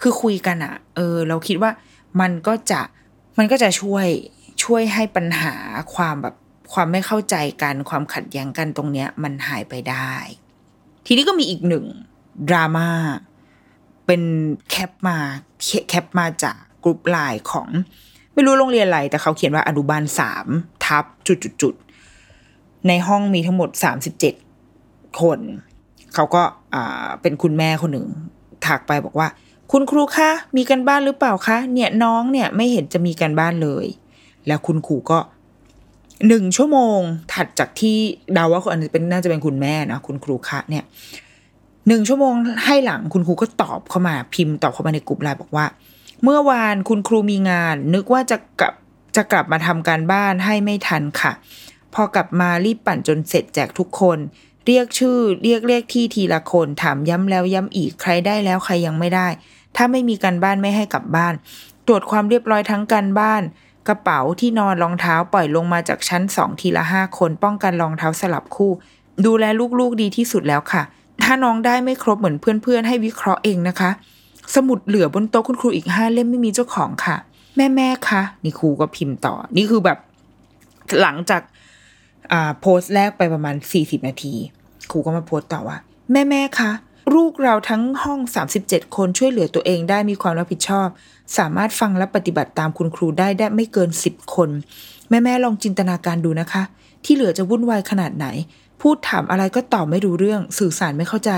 S2: คือคุยกันอะเออ เราคิดว่ามันก็จะมันก็จะช่วยช่วยให้ปัญหาความแบบความไม่เข้าใจกันความขัดแย้งกันตรงเนี้ย มันหายไปได้ ทีนี้ก็มีอีกหนึ่งดราม่าเป็นแคปมาแคปมาจากกลุ่มไลน์ของไม่รู้โรงเรียนอะไร แต่เขาเขียนว่าอนุบาลสามทับจุดจุดจุดในห้องมีทั้งหมดสามสิบเจ็ดคน เขาก็อ่าเป็นคุณแม่คนหนึ่งถักไปบอกว่า คุณครูคะมีกันบ้านหรือเปล่าคะเนี่ยน้องเนี่ยไม่เห็นจะมีกันบ้านเลย แล้วคุณครูก็หนึ่งชั่วโมงถัดจากที่เดาว่าคนอันนี้เป็นน่าจะเป็นคุณแม่นะคุณครูคะเนี่ยหนึ่งชั่วโมงให้หลังคุณครูก็ตอบเข้ามาพิมพ์ตอบเข้ามาในกลุ่มไลน์บอกว่า เมื่อวานคุณครูมีงาน นึกว่าจะกลับจะกลับมาทำการบ้านให้ไม่ทันค่ะ พอกลับมารีบปั่นจนเสร็จแจกทุกคน เรียกชื่อ เรียกเรียกที่ทีละคนถามย้ำแล้วย้ำอีกใครได้แล้วใครยังไม่ได้ ถ้าไม่มีการบ้านไม่ให้กลับบ้าน ตรวจความเรียบร้อยทั้งการบ้าน กระเป๋าที่นอนรองเท้าปล่อยลงมาจากชั้นสองทีละห้าคนป้องกันรองเท้าสลับคู่ ดูแลลูกๆดีที่สุดแล้วค่ะ ถ้าน้องได้ไม่ครบเหมือนเพื่อนๆ ให้วิเคราะห์เองนะคะ สมุดเหลือบนโต๊ะคุณครูอีกห้าเล่มไม่มีเจ้าของค่ะ แม่แม่คะนี่ครูก็พิมพ์ต่อ นี่คือแบบหลังจากอ่าโพสต์แรกไปประมาณ 40 นาที ครูก็มาโพสต์ต่อว่า แม่แม่คะลูกเราทั้งห้อง 37 คนช่วยเหลือตัวเองได้มีความรับผิดชอบ สามารถฟังและปฏิบัติตามคุณครูได้ได้ไม่เกิน 10 คน แม่แม่ลองจินตนาการดูนะคะ ที่เหลือจะวุ่นวายขนาดไหน พูดถามอะไรก็ตอบไม่รู้เรื่อง สื่อสารไม่เข้าใจ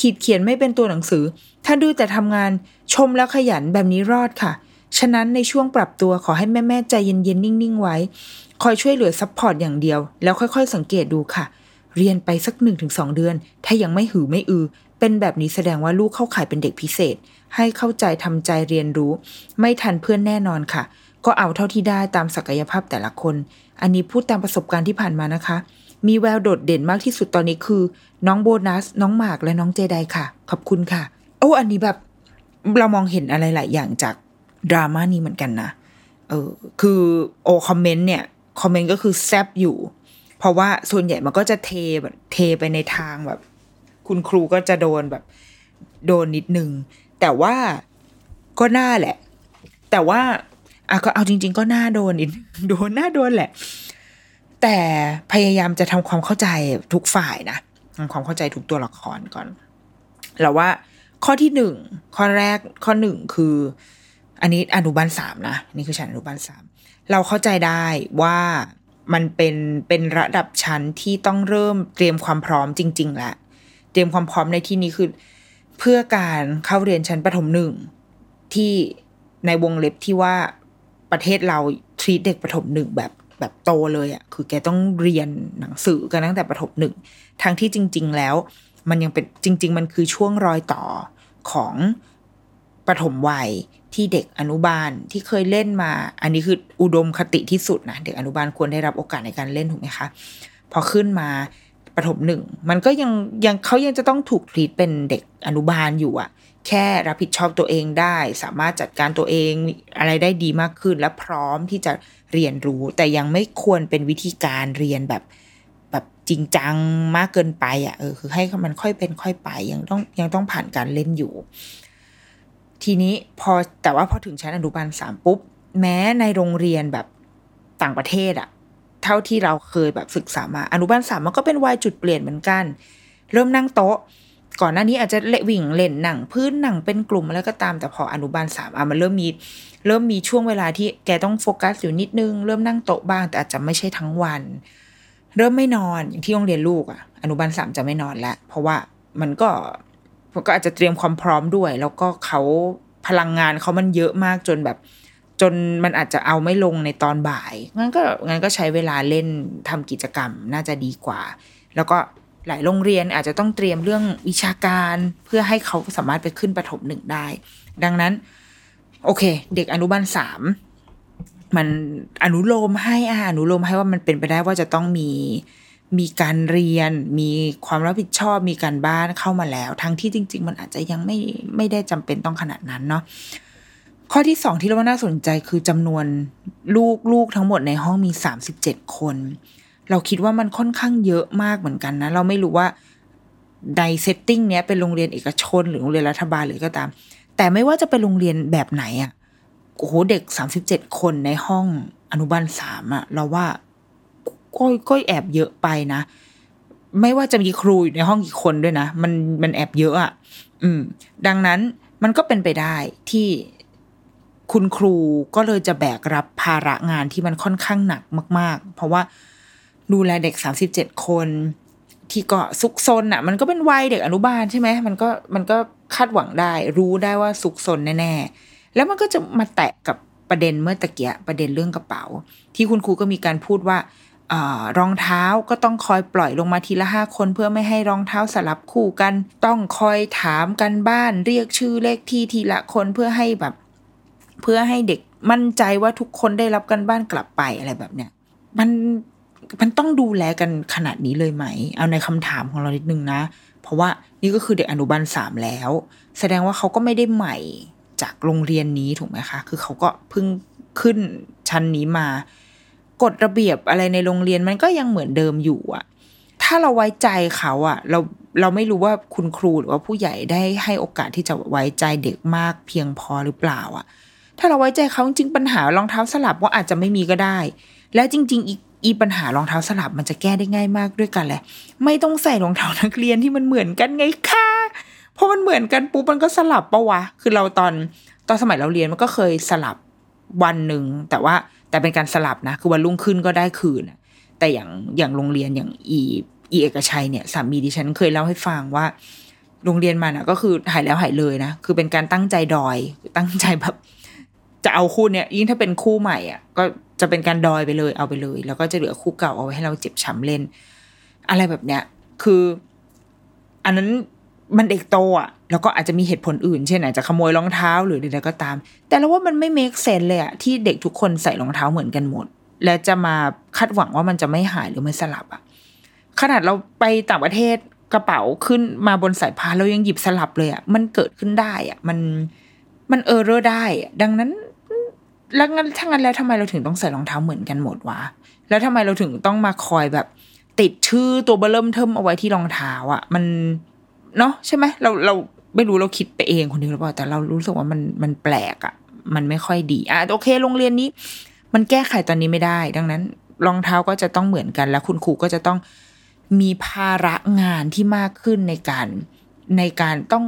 S2: ขีดเขียนไม่เป็นตัวหนังสือ ถ้าดื้อแต่ทำงานชมแล้วขยันแบบนี้รอดค่ะ ฉะนั้นในช่วงปรับตัวขอให้แม่แม่ใจเย็นๆนิ่งๆไว้ คอยช่วยเหลือ support อย่างเดียว แล้วค่อย ๆ สังเกตดูค่ะ เรียนไปสักหนึ่งถึงสองเดือน ถ้ายังไม่หือไม่อือ เป็นแบบนี้แสดงว่าลูกเข้าข่ายเป็นเด็กพิเศษ ให้เข้าใจทำใจเรียนรู้ ไม่ทันเพื่อนแน่นอนค่ะ ก็เอาเท่าที่ได้ตามศักยภาพแต่ละคน อันนี้พูดตามประสบการณ์ที่ผ่านมานะคะ มีแววโดดเด่นมากที่สุดตอนนี้คือ น้องโบนัส น้องหมากและน้องเจไดค่ะ ขอบคุณค่ะ โอ้อันนี้แบบเรามองเห็นอะไรหลายอย่างจากดราม่านี้เหมือนกันนะ เออ คือโอคอมเมนต์เนี่ย คอมเมนต์ก็คือแซบอยู่ เพราะว่าส่วนใหญ่มันก็จะเทแบบเทไปในทางแบบ คุณครูก็จะโดนแบบ โดนนิดนึง แต่ว่าก็น่าแหละ แต่ว่าอะก็เอาจริง ๆ ก็น่าโดนนิดโดนน่าโดนแหละ แต่พยายามจะทำความเข้าใจทุกฝ่ายนะทำความเข้าใจทุกตัวละครก่อนแล้วว่าข้อที่หนึ่งข้อแรกข้อหนึ่งคือ อันนี้อนุบาลสามนะนี่คือชั้นอนุบาลสามเราเข้าใจได้ว่า มันเป็นเป็นระดับชั้นที่ต้องเริ่มเตรียมความพร้อมจริง ๆ แล้วเตรียมความพร้อมในที่นี้คือ เพื่อการเข้าเรียนชั้นประถมหนึ่งที่ในวงเล็บที่ว่าประเทศเราทรีตเด็กประถมหนึ่งแบบแบบโตเลยอะ่ะคือแกต้องเรียนหนังสือกันตั้งแต่ประถมหนึ่งทั้งที่จริง ๆ แล้ว มันยังเป็นจริง ๆ มันคือช่วงรอยต่อของประถมวัย ที่เด็กอนุบาลที่เคยเล่นมา อันนี้คืออุดมคติที่สุดนะเด็กอนุบาลควรได้รับโอกาสในการเล่นถูกไหมคะ พอขึ้นมาประถมหนึ่งมันก็ยังยังเขายังจะต้องถูกทรีตเป็นเด็กอนุบาลอยู่อะแค่รับผิดชอบตัวเองได้ สามารถจัดการตัวเองอะไรได้ดีมากขึ้น และพร้อมที่จะเรียนรู้ แต่ยังไม่ควรเป็นวิธีการเรียนแบบแบบจริงจังมากเกินไปอะเออคือให้มันค่อยเป็นค่อยไปยังต้องยังต้องผ่านการเล่นอยู่ ทีนี้พอแต่ว่าพอถึงชั้นอนุบาลสามปุ๊บ แม้ในโรงเรียนแบบต่างประเทศอะเท่าที่เราเคยแบบศึกษามา อนุบาลสามมันก็เป็นวัยจุดเปลี่ยนเหมือนกัน เริ่มนั่งโต๊ะ ก่อนหน้านี้อาจจะเละวิ่งเล่นหนังพื้นหนังเป็นกลุ่มอะไรก็ตามแต่พออนุบาลสามอะมันเริ่มมีเริ่มมีช่วงเวลาที่แกต้องโฟกัสอยู่นิดนึง เริ่มนั่งโต๊ะบ้างแต่อาจจะไม่ใช่ทั้งวัน เริ่มไม่นอนอย่างที่โรงเรียนลูกอะ อนุบาลสามจะไม่นอนแล้วเพราะว่ามันก็ ก็อาจจะเตรียมความพร้อมด้วย แล้วก็เขาพลังงานเขามันเยอะมากจนแบบ จนมันอาจจะเอาไม่ลงในตอนบ่ายงั้นก็งั้นก็ใช้เวลาเล่นทำกิจกรรมน่าจะดีกว่า แล้วก็หลายโรงเรียนอาจจะต้องเตรียมเรื่องวิชาการเพื่อให้เขาสามารถไปขึ้นประถมหนึ่งได้ ดังนั้น โอเค เด็กอนุบาลสามมันอนุโลมให้อาอนุโลมให้ว่ามันเป็นไปได้ว่าจะต้องมี มีการเรียน มีความรับผิดชอบ มีการบ้านเข้ามาแล้ว ทั้งที่จริง ๆ มันอาจจะยังไม่ไม่ได้จำเป็นต้องขนาดนั้นเนาะข้อที่สองที่เราว่าน่าสนใจคือจำนวนลูกลูกทั้งหมดในห้องมีสามสิบเจ็ดคน เราคิดว่ามันค่อนข้างเยอะมากเหมือนกันนะ เราไม่รู้ว่าใน setting เนี้ยเป็นโรงเรียนเอกชน หรือโรงเรียนรัฐบาลหรือก็ตาม แต่ไม่ว่าจะเป็นโรงเรียนแบบไหนอะ่ะโอ้โหเด็กสามสิบเจ็ดคนในห้องอนุบาลสามอะเราว่า ก็ก็แอบเยอะไปนะ ไม่ว่าจะมีครูอยู่ในห้องกี่คนด้วยนะ มันมันแอบเยอะอะ่ะ อืม ดังนั้นมันก็เป็นไปได้ที่คุณครูก็เลยจะแบกรับภาระงานที่มันค่อนข้างหนักมาก ๆ เพราะว่าดูแลเด็กสามสิบเจ็ดคน ที่ก็ซุกซนอะ่ะ มันก็เป็นวัยเด็กอนุบาลใช่ไหมมันก็มันก็คาดหวังได้ รู้ได้ว่าสุกสนแน่ๆแล้วมันก็จะมาแตะกับประเด็นเมื่อตะเกียประเด็นเรื่องกระเป๋า ที่คุณครูก็มีการพูดว่า รองเท้าก็ต้องคอยปล่อยลงมาทีละห้าคนเพื่อไม่ให้รองเท้าสลับคู่กัน ต้องคอยถามกันบ้าน เรียกชื่อเลขที่ทีละคนเพื่อให้แบบ เพื่อให้เด็กมั่นใจว่าทุกคนได้รับกันบ้านกลับไปอะไรแบบเนี้ยมันมันต้องดูแลกันขนาดนี้เลยไหม เอาในคำถามของเรานิดนึงนะ เพราะว่านี่ก็คือเด็กอนุบาลสามแล้ว แสดงว่าเขาก็ไม่ได้ใหม่จากโรงเรียนนี้ถูกไหมคะ คือเขาก็เพิ่งขึ้นชั้นนี้มา กฎระเบียบอะไรในโรงเรียนมันก็ยังเหมือนเดิมอยู่อะถ้าเราไว้ใจเขาอะเราเราไม่รู้ว่าคุณครูหรือว่าผู้ใหญ่ได้ให้โอกาสที่จะไว้ใจเด็กมากเพียงพอหรือเปล่าอะถ้าเราไว้ใจเขาจริงปัญหารองเท้าสลับว่าอาจจะไม่มีก็ได้ และจริง ๆ อีกอีปัญหารองเท้าสลับมันจะแก้ได้ง่ายมากด้วยกันแหละ ไม่ต้องใส่รองเท้านักเรียนที่มันเหมือนกันไงค่ะเพราะมันเหมือนกันปุ๊บมันก็สลับปะวะ คือเราตอนตอนสมัยเราเรียนมันก็เคยสลับวันหนึ่งแต่ว่า แต่เป็นการสลับนะ คือวันรุ่งขึ้นก็ได้คืนแต่อย่างอย่างโรงเรียนอย่างอีอีเอกชัยเนี่ยสามีดิฉันเคยเล่าให้ฟังว่า โรงเรียนมันอะ ก็คือหายแล้วหายเลยนะ คือเป็นการตั้งใจดอย ตั้งใจแบบจะเอาคู่เนี่ยยิ่งถ้าเป็นคู่ใหม่อะ ก็จะเป็นการดอยไปเลยเอาไปเลย แล้วก็จะเหลือคู่เก่าเอาไว้ให้เราเจ็บช้าเล่น อะไรแบบเนี้ย คือ อันนั้น มันเด็กโตอะ แล้วก็อาจจะมีเหตุผลอื่น เช่นอาจจะขโมยรองเท้าหรือใดๆก็ตาม แต่เราว่ามันไม่เมคเซนเลยอะที่เด็กทุกคนใส่รองเท้าเหมือนกันหมด และจะมาคาดหวังว่ามันจะไม่หายหรือไม่สลับอะ ขนาดเราไปต่างประเทศกระเป๋าขึ้นมาบนสายพานเรายังหยิบสลับเลยอะ มันเกิดขึ้นได้อะ มันมัน error ได้ ดังนั้นแล้วงั้นถ้างั้นแล้วทำไมเราถึงต้องใส่รองเท้าเหมือนกันหมดวะ แล้วทำไมเราถึงต้องมาคอยแบบ ติดชื่อตัวเบ้อเริ่มเทิ่มเอาไว้ที่รองเท้าอะ มัน เนาะใช่ไหมเราเราไม่รู้เราคิดไปเองคนเดียวหรือเปล่าแต่เรารู้สึกว่ามันมันแปลกอะ่ะ มันไม่ค่อยดีอะโอเค โรงเรียนนี้ มันแก้ไขตอนนี้ไม่ได้ ดังนั้น รองเท้าก็จะต้องเหมือนกัน แล้วคุณครูก็จะต้องมีภาระงานที่มากขึ้นในการในการต้อง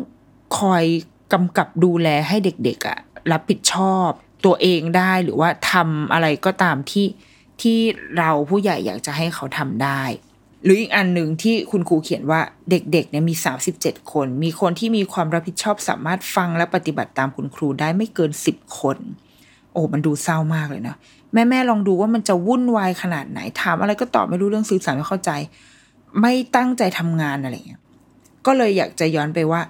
S2: คอยกำกับดูแลให้เด็กๆอะ่ะรับผิดชอบตัวเองได้หรือว่าทำอะไรก็ตามที่ที่เราผู้ใหญ่อยากจะให้เขาทำได้ หรืออีกอันหนึ่งที่คุณครูเขียนว่าเด็กๆเนี่ยมี 37 คน มีคนที่มีความรับผิดชอบสามารถฟังและปฏิบัติตามคุณครูได้ไม่เกิน 10 คน โอ้มันดูเศร้ามากเลยนะ แม่แม่ลองดูว่ามันจะวุ่นวายขนาดไหนถามอะไรก็ตอบไม่รู้เรื่องสื่อสารไม่เข้าใจ ไม่ตั้งใจทำงานอะไรเงี้ยก็เลยอยากจะย้อนไปว่า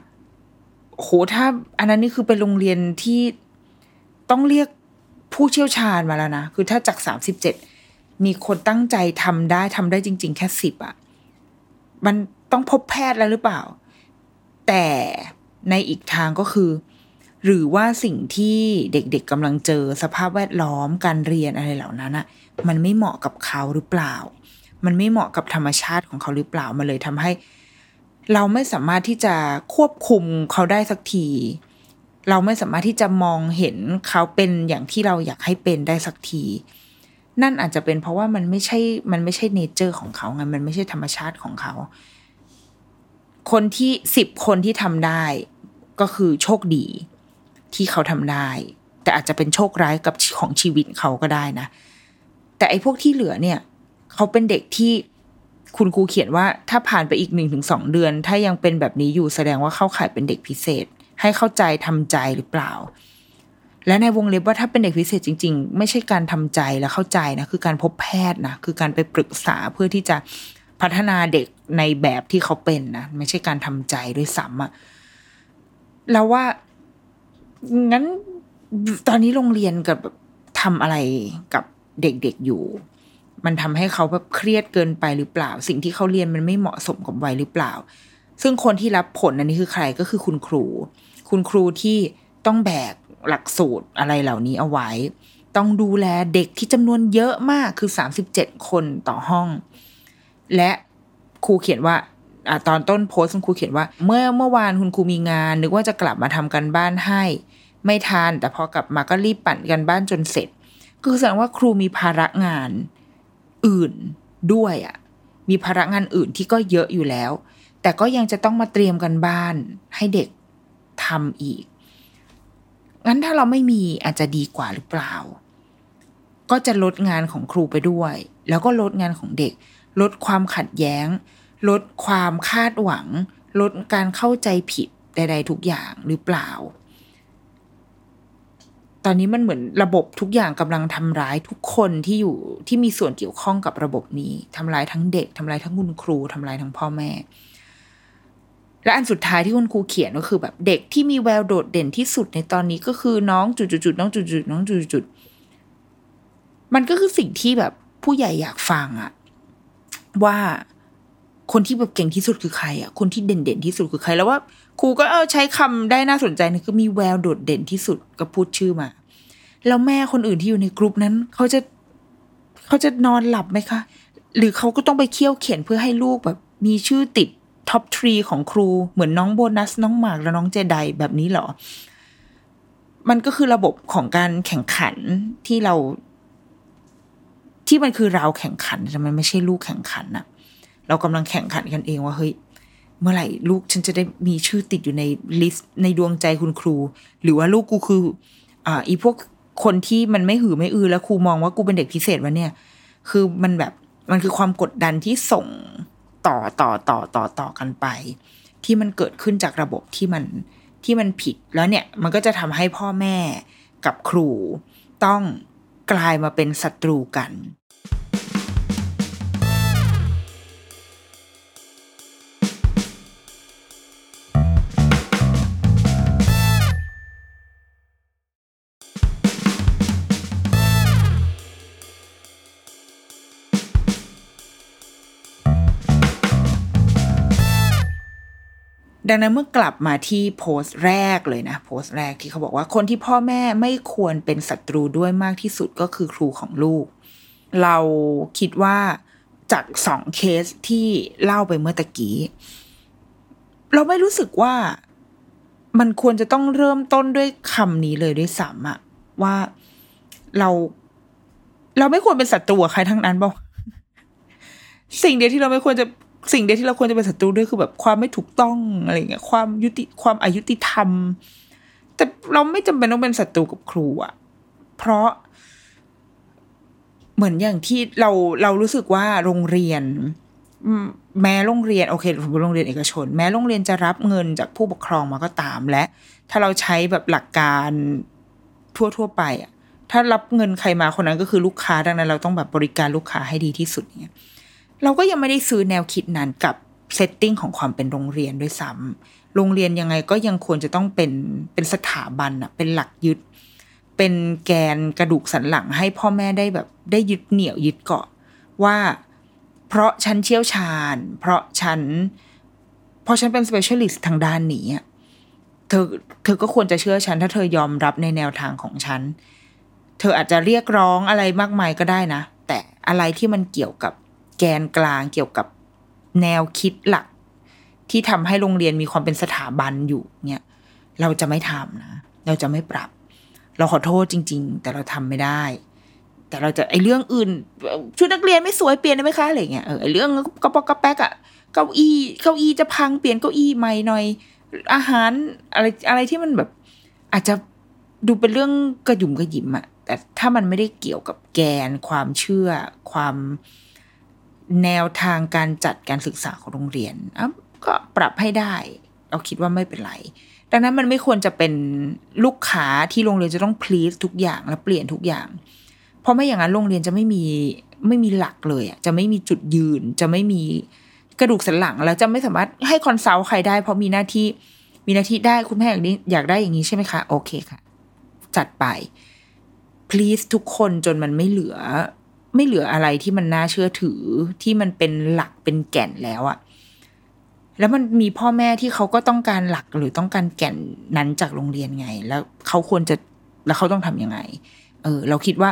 S2: โหถ้า อันนั้นนี่คือเป็นโรงเรียนที่ต้องเรียกผู้เชี่ยวชาญมาแล้วนะ คือถ้าจากสามสิบเจ็ด มีคนตั้งใจทำได้ทำได้จริง ๆ แค่สิบอะมันต้องพบแพทย์แล้วหรือเปล่า แต่ในอีกทางก็คือ หรือว่าสิ่งที่เด็กๆกำลังเจอสภาพแวดล้อมการเรียนอะไรเหล่านั้นอะมันไม่เหมาะกับเขาหรือเปล่า มันไม่เหมาะกับธรรมชาติของเขาหรือเปล่ามันเลยทำให้ เราไม่สามารถที่จะควบคุมเขาได้สักทีเราไม่สามารถที่จะมองเห็นเขาเป็นอย่างที่เราอยากให้เป็นได้สักที นั่นอาจจะเป็นเพราะว่ามันไม่ใช่ มันไม่ใช่เนเจอร์ของเขาไงมันไม่ใช่ธรรมชาติของเขา คนที่สิบคนที่ทำได้ก็คือโชคดีที่เขาทำได้ แต่อาจจะเป็นโชคร้ายกับของชีวิตเขาก็ได้นะ แต่ไอ้พวกที่เหลือเนี่ย เขาเป็นเด็กที่คุณครูเขียนว่าถ้าผ่านไปอีกหนึ่งถึงสองเดือน ถ้ายังเป็นแบบนี้อยู่แสดงว่าเข้าข่ายเป็นเด็กพิเศษ ให้เข้าใจทำใจหรือเปล่า และในวงเล็บว่าถ้าเป็นเด็กพิเศษจริง ๆ ไม่ใช่การทำใจและเข้าใจนะคือการพบแพทย์นะคือการไปปรึกษาเพื่อที่จะพัฒนาเด็กในแบบที่เขาเป็นนะไม่ใช่การทำใจด้วยซ้ำอะแล้วว่างั้นตอนนี้โรงเรียนกับทำอะไรกับเด็กๆอยู่ มันทำให้เขาแบบเครียดเกินไปหรือเปล่า สิ่งที่เขาเรียนมันไม่เหมาะสมกับวัยหรือเปล่า ซึ่งคนที่รับผลอันนี้คือใครก็คือคุณครู คุณครูที่ต้องแบก หลักสูตรอะไรเหล่านี้เอาไว้ ต้องดูแลเด็กที่จำนวนเยอะมากคือสามสิบเจ็ดคนต่อห้อง และครูเขียนว่าอตอนต้นโพสต์คุณครูเขียนว่า เมื่อเมื่อวานคุณครูมีงาน นึกว่าจะกลับมาทำกันบ้านให้ ไม่ทาน แต่พอกลับมาก็รีบปั่นกันบ้านจนเสร็จ คือแสดงว่าครูมีภาระงานอื่นด้วยอะ่ะมีภาระงานอื่นที่ก็เยอะอยู่แล้ว แต่ก็ยังจะต้องมาเตรียมกันบ้านให้เด็กทำอีก งั้นถ้าเราไม่มีอาจจะดีกว่าหรือเปล่า ก็จะลดงานของครูไปด้วย แล้วก็ลดงานของเด็ก ลดความขัดแย้ง ลดความคาดหวัง ลดการเข้าใจผิดใด ๆ ทุกอย่างหรือเปล่า ตอนนี้มันเหมือนระบบทุกอย่างกำลังทำร้ายทุกคนที่อยู่ที่มีส่วนเกี่ยวข้องกับระบบนี้ทำร้ายทั้งเด็กทำร้ายทั้งคุณครูทำร้ายทั้งพ่อแม่ และอันสุดท้ายที่คุณครูเขียนก็คือแบบเด็กที่มีแววโดดเด่นที่สุดในตอนนี้ก็คือน้องจุดๆๆน้องจุดๆน้องจุดๆมันก็คือสิ่งที่แบบผู้ใหญ่อยากฟังอะว่าคนที่แบบเก่งที่สุดคือใครอะคนที่เด่นๆที่สุดคือใคร แล้วว่าครูก็เออใช้คำได้น่าสนใจนะคือมีแววโดดเด่นที่สุดก็พูดชื่อมา แล้วแม่คนอื่นที่อยู่ในกลุ่มนั้นเขาจะเขาจะนอนหลับไหมคะ หรือเขาก็ต้องไปเคี่ยวเข็ญเพื่อให้ลูกแบบ มีชื่อติด top three ของครูเหมือนน้องโบนัส น้องหมากและน้องเจไดแบบนี้เหรอ มันก็คือระบบของการแข่งขันที่เรา ที่มันคือเราแข่งขันแต่มันไม่ใช่ลูกแข่งขันอะเรากำลังแข่งขันกันเองว่าเฮ้ยเมื่อไหร่ลูกฉันจะได้มีชื่อติดอยู่ใน list ในดวงใจคุณครู หรือว่าลูกกูคือ อ่า อีพวกคนที่มันไม่หือไม่อือแล้วครูมองว่ากูเป็นเด็กพิเศษวะเนี่ย คือมันแบบมันคือความกดดันที่ส่ง ต่อต่อต่อต่อต่อกันไป ที่มันเกิดขึ้นจากระบบที่มันที่มันผิดแล้วเนี่ยมันก็จะทำให้พ่อแม่กับครูต้องกลายมาเป็นศัตรูกัน ดังนั้นเมื่อกลับมาที่โพสต์แรกเลยนะ โพสต์แรกที่เขาบอกว่าคนที่พ่อแม่ไม่ควรเป็นศัตรูด้วยมากที่สุดก็คือครูของลูก เราคิดว่าจากสองเคสที่เล่าไปเมื่อตะกี้ เราไม่รู้สึกว่ามันควรจะต้องเริ่มต้นด้วยคำนี้เลยด้วยซ้ำอะว่าเรา เราไม่ควรเป็นศัตรูใครทั้งนั้นบอกสิ่งเดียวที่เราไม่ควรจะ สิ่งเดียวที่เราควรจะเป็นศัตรูด้วยคือแบบความไม่ถูกต้องอะไรเงี้ยความยุติความอายุติธรรม แต่เราไม่จำเป็นต้องเป็นศัตรูกับครูอะเพราะ เหมือนอย่างที่เราเรารู้สึกว่าโรงเรียนแม้โรงเรียนโอเคผมโรงเรียนเอกชน แม้โรงเรียนจะรับเงินจากผู้ปกครองมาก็ตามและ ถ้าเราใช้แบบหลักการทั่วทั่วไปอะถ้ารับเงินใครมาคนนั้นก็คือลูกค้าดังนั้น เราต้องแบบบริการลูกค้าให้ดีที่สุดเนี่ย เราก็ยังไม่ได้ซื้อแนวคิดนั้นกับเซตติ้งของความเป็นโรงเรียนด้วยซ้ำโรงเรียนยังไงก็ยังควรจะต้องเป็นเป็นสถาบันอะเป็นหลักยึด เป็นแกนกระดูกสันหลังให้พ่อแม่ได้แบบได้ยึดเหนี่ยวยึดเกาะว่าเพราะฉันเชี่ยวชาญ เพราะฉันเพราะฉันเป็น specialist ทางด้านนี้เธอเธอก็ควรจะเชื่อฉัน ถ้าเธอยอมรับในแนวทางของฉัน เธออาจจะเรียกร้องอะไรมากมายก็ได้นะ แต่อะไรที่มันเกี่ยวกับ กนกลางเกี่ยวกับแนวคิดหลัก ที่ทำให้โรงเรียนมีความเป็นสถาบันอยู่เนี่ย เราจะไม่ทำนะ เราจะไม่ปรับ เราขอโทษจริง ๆ แต่เราทำไม่ได้ แต่เราจะไอเรื่องอื่น ชุดนักเรียนไม่สวยเปลี่ยนได้ไหมคะอะไรเงี้ยเออไอเรื่องกระปอกกระแป๊กอะเก้าอี้เก้าอี้จะพังเปลี่ยนเก้าอี้ใหม่หน่อย อาหารอะไรอะไรที่มันแบบ อาจจะดูเป็นเรื่องกระหยุ่มกระหยิมอะแต่ถ้ามันไม่ได้เกี่ยวกับแกนความเชื่อความ แนวทางการจัดการศึกษาของโรงเรียนก็ปรับให้ได้ เราคิดว่าไม่เป็นไร ดังนั้นมันไม่ควรจะเป็นลูกค้าที่โรงเรียนจะต้องพลีสทุกอย่างและเปลี่ยนทุกอย่าง เพราะไม่อย่างนั้นโรงเรียนจะไม่มีไม่มีหลักเลยอะจะไม่มีจุดยืน จะไม่มีกระดูกสันหลัง แล้วจะไม่สามารถให้ consult ใครได้ เพราะมีหน้าที่มีหน้าที่ได้คุณแม่อย่างนี้อยากได้อย่างนี้ใช่ไหมคะ โอเคค่ะ จัดไป please ทุกคนจนมันไม่เหลือ ไม่เหลืออะไรที่มันน่าเชื่อถือที่มันเป็นหลักเป็นแก่นแล้วอะแล้วมันมีพ่อแม่ที่เขาก็ต้องการหลักหรือต้องการแก่นนั้นจากโรงเรียนไง แล้วเขาควรจะแล้วเขาต้องทำยังไง เออ เราคิดว่า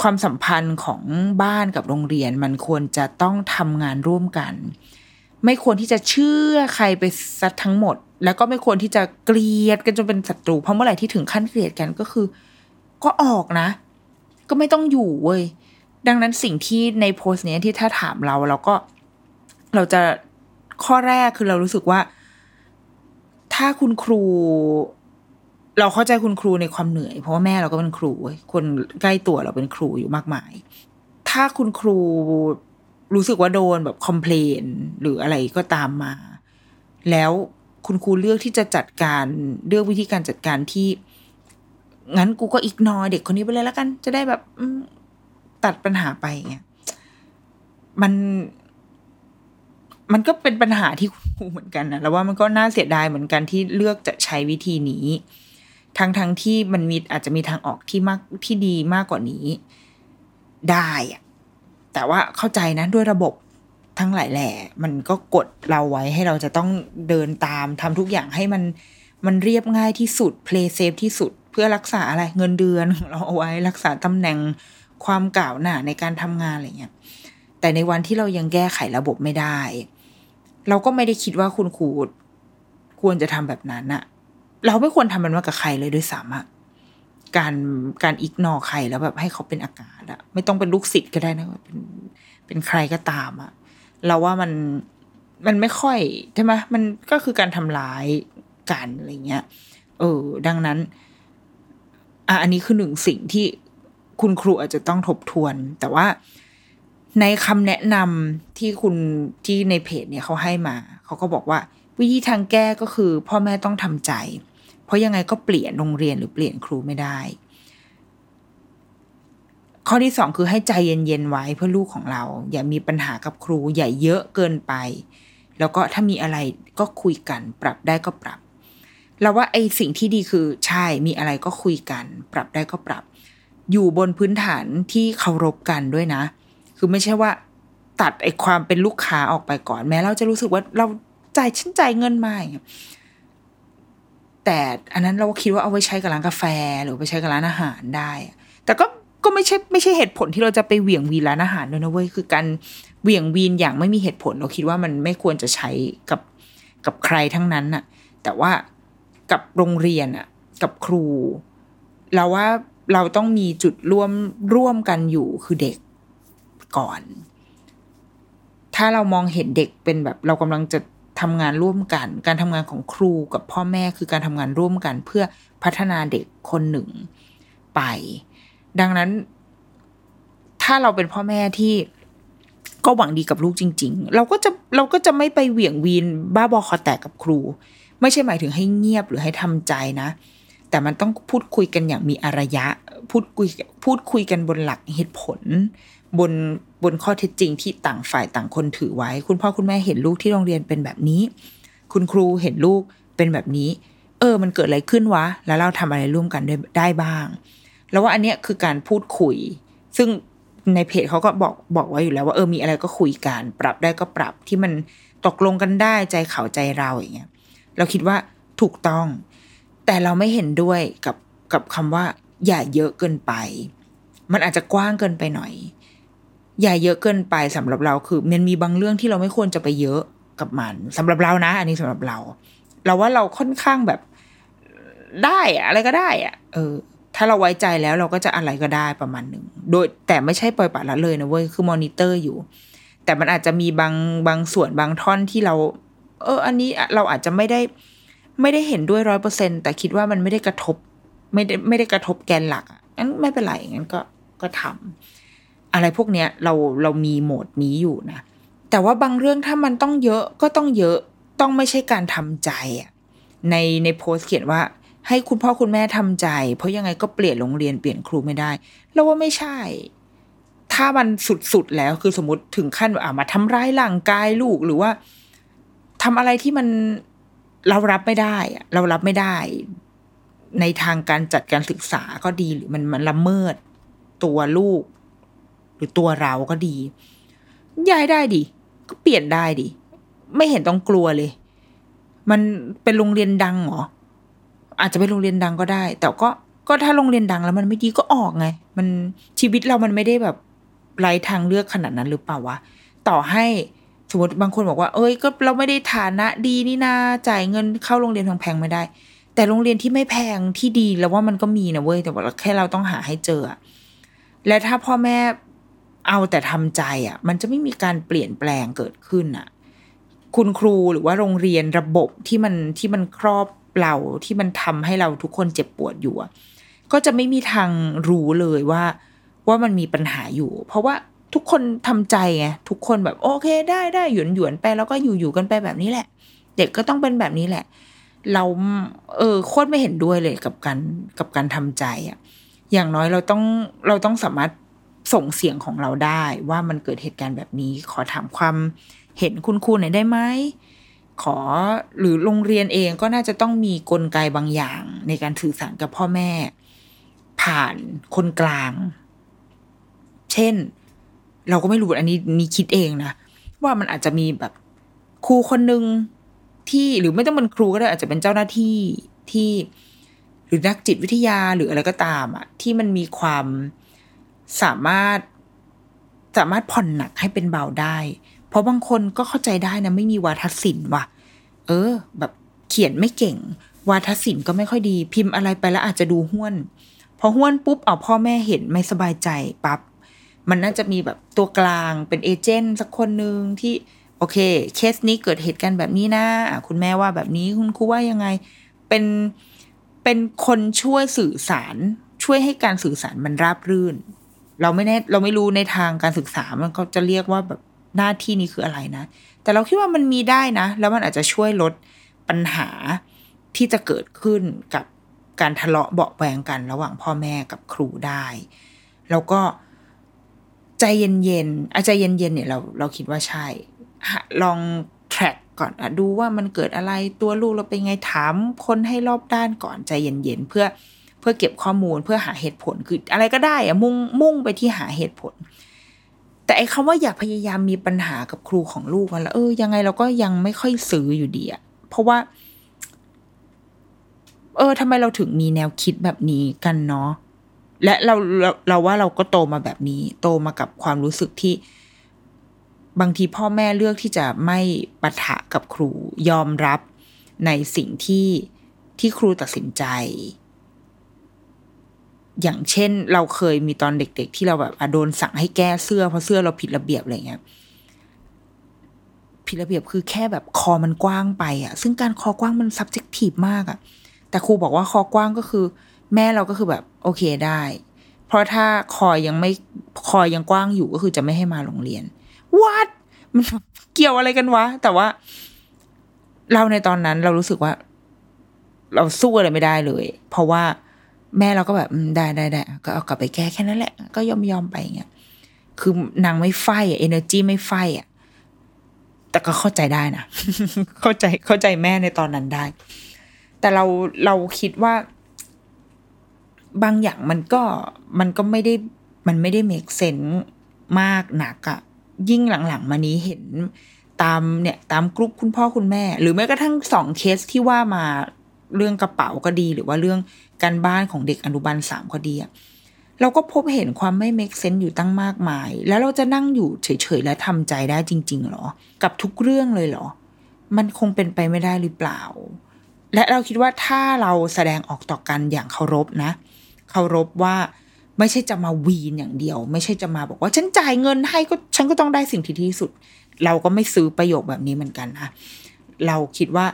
S2: ความสัมพันธ์ของบ้านกับโรงเรียน มันควรจะต้องทำงานร่วมกัน ไม่ควรที่จะเชื่อใครไปซะทั้งหมด แล้วก็ไม่ควรที่จะเกลียดกันจนเป็นศัตรูเพราะเมื่อไหร่ที่ถึงขั้นเกลียดกันก็คือ ก็ออกนะ ก็ไม่ต้องอยู่เว้ย ดังนั้นสิ่งที่ในโพสต์นี้ที่ถ้าถามเราเราก็ เราจะข้อแรกคือเรารู้สึกว่า ถ้าคุณครู เราเข้าใจคุณครูในความเหนื่อย เพราะว่าแม่เราก็เป็นครู คนใกล้ตัวเราเป็นครูอยู่มากมาย ถ้าคุณครูรู้สึกว่าโดนแบบคอมเพลนหรืออะไรก็ตามมา แล้วคุณครูเลือกที่จะจัดการเลือกวิธีการจัดการที่ งั้นกูก็อีกนอเด็กคนนี้ไปเลยแล้วกัน จะได้แบบตัดปัญหาไปเงี้ยมันมันก็เป็นปัญหาที่คุณครูเหมือนกันนะแล้วว่ามันก็น่าเสียดายเหมือนกันที่เลือกจะใช้วิธีนี้ ทั้งทั้งที่มันมีอาจจะมีทางออกที่มากที่ดีมากกว่านี้ ได้อะแต่ว่าเข้าใจนะด้วยระบบทั้งหลายแหล่ มันก็กดเราไว้ให้เราจะต้องเดินตามทำทุกอย่างให้มันมันเรียบง่ายที่สุด play safe ที่สุด เพื่อรักษาอะไรเงินเดือนของเราเอาไว้รักษาตำแหน่งความก้าวหน้าในการทำงานอะไรเงี้ยแต่ในวันที่เรายังแก้ไขระบบไม่ได้ เราก็ไม่ได้คิดว่าคุณครูควรจะทำแบบนั้นอะเราไม่ควรทำมันมากับใครเลยด้วยซ้ำอะการการอิกนอใครแล้วแบบให้เขาเป็นอากาศอะไม่ต้องเป็นลูกศิษย์ก็ได้นะเป็นเป็นใครก็ตามอะเราว่ามันมันไม่ค่อยใช่ไหมมันก็คือการทำร้ายกันอะไรเงี้ยเออดังนั้น อะอันนี้คือหนึ่งสิ่งที่คุณครูอาจจะต้องทบทวน แต่ว่าในคำแนะนำที่คุณที่ในเพจเนี่ยเขาให้มา เขาก็บอกว่า วิธีทางแก้ก็คือ พ่อแม่ต้องทำใจ เพราะยังไงก็เปลี่ยนโรงเรียนหรือเปลี่ยนครูไม่ได้ ข้อที่สองคือให้ใจเย็นๆไว้เพื่อลูกของเรา อย่ามีปัญหากับครู อย่าเยอะเกินไป แล้วก็ถ้ามีอะไรก็คุยกัน ปรับได้ก็ปรับ เราว่าไอสิ่งที่ดีคือใช่มีอะไรก็คุยกัน ปรับได้ก็ปรับ อยู่บนพื้นฐานที่เคารพกันด้วยนะ คือไม่ใช่ว่า ตัดไอความเป็นลูกค้าออกไปก่อน แม้เราจะรู้สึกว่าเราจ่ายฉันจ่ายเงินมาอย่างเงี้ยแต่อันนั้นเราก็คิดว่าเอาไว้ใช้กับร้านกาแฟหรือไปใช้กับร้านอาหารได้ แต่ก็ก็ไม่ใช่ไม่ใช่เหตุผลที่เราจะไปเหวี่ยงวีนร้านอาหารด้วยนะเว้ยคือการเหวี่ยงวีนอย่างไม่มีเหตุผล เราคิดว่ามันไม่ควรจะใช้กับกับใครทั้งนั้นน่ะ แต่ว่า กับโรงเรียนอะกับครู เราว่าเราต้องมีจุดร่วมร่วมกันอยู่คือเด็กก่อน ถ้าเรามองเห็นเด็กเป็นแบบ เรากำลังจะทำงานร่วมกัน การทำงานของครูกับพ่อแม่คือการทำงานร่วมกัน เพื่อพัฒนาเด็กคนหนึ่งไป ดังนั้น ถ้าเราเป็นพ่อแม่ที่ก็หวังดีกับลูกจริง ๆ เราก็จะเราก็จะไม่ไปเหวี่ยงวีนบ้าบอคอแตกกับครู ไม่ใช่หมายถึงให้เงียบหรือให้ทำใจนะ แต่มันต้องพูดคุยกันอย่างมีอารยะ พูดคุยพูดคุยกันบนหลักเหตุผล บนบนข้อเท็จจริงที่ต่างฝ่ายต่างคนถือไว้ คุณพ่อคุณแม่เห็นลูกที่โรงเรียนเป็นแบบนี้ คุณครูเห็นลูกเป็นแบบนี้ เออ มันเกิดอะไรขึ้นวะ แล้วเราทำอะไรร่วมกันได้ได้บ้าง แล้วว่าอันเนี้ยคือการพูดคุย ซึ่งในเพจเขาก็บอกบอกไว้อยู่แล้วว่าเออมีอะไรก็คุยกัน ปรับได้ก็ปรับที่มันตกลงกันได้ใจเขาใจเราอย่างเงี้ย เราคิดว่าถูกต้อง แต่เราไม่เห็นด้วยกับกับคำว่า อย่าเยอะเกินไป มันอาจจะกว้างเกินไปหน่อย อย่าเยอะเกินไปสำหรับเราคือ มันมีบางเรื่องที่เราไม่ควรจะไปเยอะกับมันสำหรับเรานะ อันนี้สำหรับเรา เราว่าเราค่อนข้างแบบได้อะอะไรก็ได้อะเออ ถ้าเราไว้ใจแล้วเราก็จะอะไรก็ได้ประมาณหนึ่งโดยแต่ไม่ใช่ปล่อยปละละเลยนะเว้ยคือมอนิเตอร์อยู่ แต่มันอาจจะมีบางบางส่วนบางท่อนที่เรา เออ อันนี้เราอาจจะไม่ได้ ไม่ได้เห็นด้วยร้อยเปอร์เซ็นแต่คิดว่ามันไม่ได้กระทบ ไม่ได้ไม่ได้กระทบแกนหลักอะงั้นไม่เป็นไรงั้นก็ก็ทำอะไรพวกเนี้ยเราเรามีโหมดนี้อยู่นะแต่ว่าบางเรื่องถ้ามันต้องเยอะก็ต้องเยอะต้องไม่ใช่การทำใจอะในในโพสต์เขียนว่าให้คุณพ่อคุณแม่ทำใจ เพราะยังไงก็เปลี่ยนโรงเรียนเปลี่ยนครูไม่ได้ เราว่าไม่ใช่ ถ้ามันสุดๆแล้วคือสมมติถึงขั้นว่ามาทำร้ายร่างกายลูกหรือว่า ทำอะไรที่มันเรารับไม่ได้เรารับไม่ได้ ในทางการจัดการศึกษาก็ดีหรือมันมันละเมิดตัวลูก หรือตัวเราก็ดี ย้ายได้ดิก็เปลี่ยนได้ดิไม่เห็นต้องกลัวเลย มันเป็นโรงเรียนดังเหรออาจจะเป็นโรงเรียนดังก็ได้ แต่ก็ก็ถ้าโรงเรียนดังแล้วมันไม่ดีก็ออกไง มันชีวิตเรามันไม่ได้แบบไร้ทางเลือกขนาดนั้นหรือเปล่าวะต่อให้ สมมติบางคนบอกว่า เอ้ยก็เราไม่ได้ฐานะดีนี่นาจ่ายเงินเข้าโรงเรียนแพงๆไม่ได้ แต่โรงเรียนที่ไม่แพงที่ดีแล้วว่ามันก็มีนะเว้ยแต่ว่าแค่เราต้องหาให้เจอ และถ้าพ่อแม่เอาแต่ทำใจอะ มันจะไม่มีการเปลี่ยนแปลงเกิดขึ้นอะ คุณครูหรือว่าโรงเรียนระบบที่มันที่มันครอบเราที่มันทำให้เราทุกคนเจ็บปวดอยู่ก็จะไม่มีทางรู้เลยว่าว่ามันมีปัญหาอยู่ เพราะว่า ทุกคนทำใจไงทุกคนแบบโอเค ได้ได้หยวนหยวนไปแล้วก็อยู่อยู่กันไปแบบนี้แหละ เด็กก็ต้องเป็นแบบนี้แหละ เราเออโคตรไม่เห็นด้วยเลยกับการกับการทำใจอะอย่างน้อยเราต้องเราต้องสามารถส่งเสียงของเราได้ว่ามันเกิดเหตุการณ์แบบนี้ ขอถามความเห็นคุณครูหน่อยได้ไหมขอหรือโรงเรียนเองก็น่าจะต้องมีกลไกบางอย่าง ในการสื่อสารกับพ่อแม่ ผ่านคนกลาง เช่น เราก็ไม่รู้อันนี้นี่คิดเองนะว่ามันอาจจะมีแบบครูคนหนึ่งที่หรือไม่ต้องเป็นครูก็ได้อาจจะเป็นเจ้าหน้าที่ที่ หรือนักจิตวิทยาหรืออะไรก็ตามอะที่มันมีความสามารถสามารถผ่อนหนักให้เป็นเบาได้ เพราะบางคนก็เข้าใจได้นะ ไม่มีวาทศิลป์ว่ะ เออ แบบเขียนไม่เก่ง วาทศิลป์ก็ไม่ค่อยดี พิมพ์อะไรไปแล้วอาจจะดูห้วน พอห้วนปุ๊บเอาพ่อแม่เห็นไม่สบายใจปับ๊บ มันน่าจะมีแบบตัวกลางเป็นเอเจนต์สักคนหนึ่งที่โอเค เคสนี้เกิดเหตุการณ์แบบนี้นะคุณแม่ว่าแบบนี้คุณครูว่ายังไง เป็นเป็นคนช่วยสื่อสาร ช่วยให้การสื่อสารมันราบรื่น เราไม่แน่เราไม่รู้ในทางการศึกษามันก็จะเรียกว่าแบบหน้าที่นี้คืออะไรนะ แต่เราคิดว่ามันมีได้นะ แล้วมันอาจจะช่วยลดปัญหาที่จะเกิดขึ้นกับการทะเลาะเบาแวงกันระหว่างพ่อแม่กับครูได้ แล้วก็ ใจเย็นๆอาใจเย็นๆเนี่ยเราเราคิดว่าใช่ ลอง track ก่อนอดูว่ามันเกิดอะไรตัวลูกเราเป็นไงถามคนให้รอบด้านก่อนใจเย็นๆเพื่อเพื่อเก็บข้อมูลเพื่อหาเหตุผลคืออะไรก็ได้อะมุ่งมุ่งไปที่หาเหตุผล แต่ไอ้คำว่าอย่าพยายามมีปัญหากับครูของลูกมันแล้วเออยังไงเราก็ยังไม่ค่อยซื้ออยู่ดีอะเพราะว่า เออทำไมเราถึงมีแนวคิดแบบนี้กันเนาะ และเราเราเราว่าเราก็โตมาแบบนี้ โตมากับความรู้สึกที่ บางทีพ่อแม่เลือกที่จะไม่ปะทะกับครูยอมรับในสิ่งที่ที่ครูตัดสินใจ อย่างเช่น เราเคยมีตอนเด็ก ๆ ที่เราแบบโดนสั่งให้แก้เสื้อเพราะเสื้อเราผิดระเบียบอะไรเงี้ยผิดระเบียบคือแค่แบบคอมันกว้างไปอะ่ะซึ่งการคอกว้างมัน subjective มากอะแต่ครูบอกว่าคอกว้างก็คือ แม่เราก็คือแบบโอเคได้ เพราะถ้าคอยยังไม่คอยยังกว้างอยู่ก็คือจะไม่ให้มาโรงเรียนวัดมันเกี่ยวอะไรกันวะ แต่ว่า เราในตอนนั้นเรารู้สึกว่า เราสู้อะไรไม่ได้เลย เพราะว่าแม่เราก็แบบได้ได้ได้ก็เอากลับไปแก้แค่นั้นแหละ ก็ยอมยอมไปเงี้ยคือนางไม่ไฟอะเอเนอร์จีไม่ไฟอะแต่ก็เข้าใจได้นะ เข้าใจเข้าใจแม่ในตอนนั้นได้ แต่เราเราคิดว่า บางอย่างมันก็มันก็ไม่ได้มันไม่ได้ make sense มากนักอะยิ่งหลังๆ มานี้เห็นตามเนี่ยตามกรุ๊ปคุณพ่อคุณแม่ หรือแม้กระทั่งสองเคสที่ว่ามาเรื่องกระเป๋าก็ดี หรือว่าเรื่องการบ้านของเด็กอนุบาลสามก็ดีอะเราก็พบเห็นความไม่ make sense อยู่ตั้งมากมาย แล้วเราจะนั่งอยู่เฉยๆและทำใจได้จริง ๆ หรอ กับทุกเรื่องเลยเหรอ มันคงเป็นไปไม่ได้หรือเปล่า และเราคิดว่าถ้าเราแสดงออกต่อกันอย่างเคารพนะ เคารพว่าไม่ใช่จะมาวีนอย่างเดียว ไม่ใช่จะมาบอกว่าฉันจ่ายเงินให้ก็ฉันก็ต้องได้สิ่งที่ดีที่สุด เราก็ไม่ซื้อประโยคแบบนี้เหมือนกันนะเราคิดว่า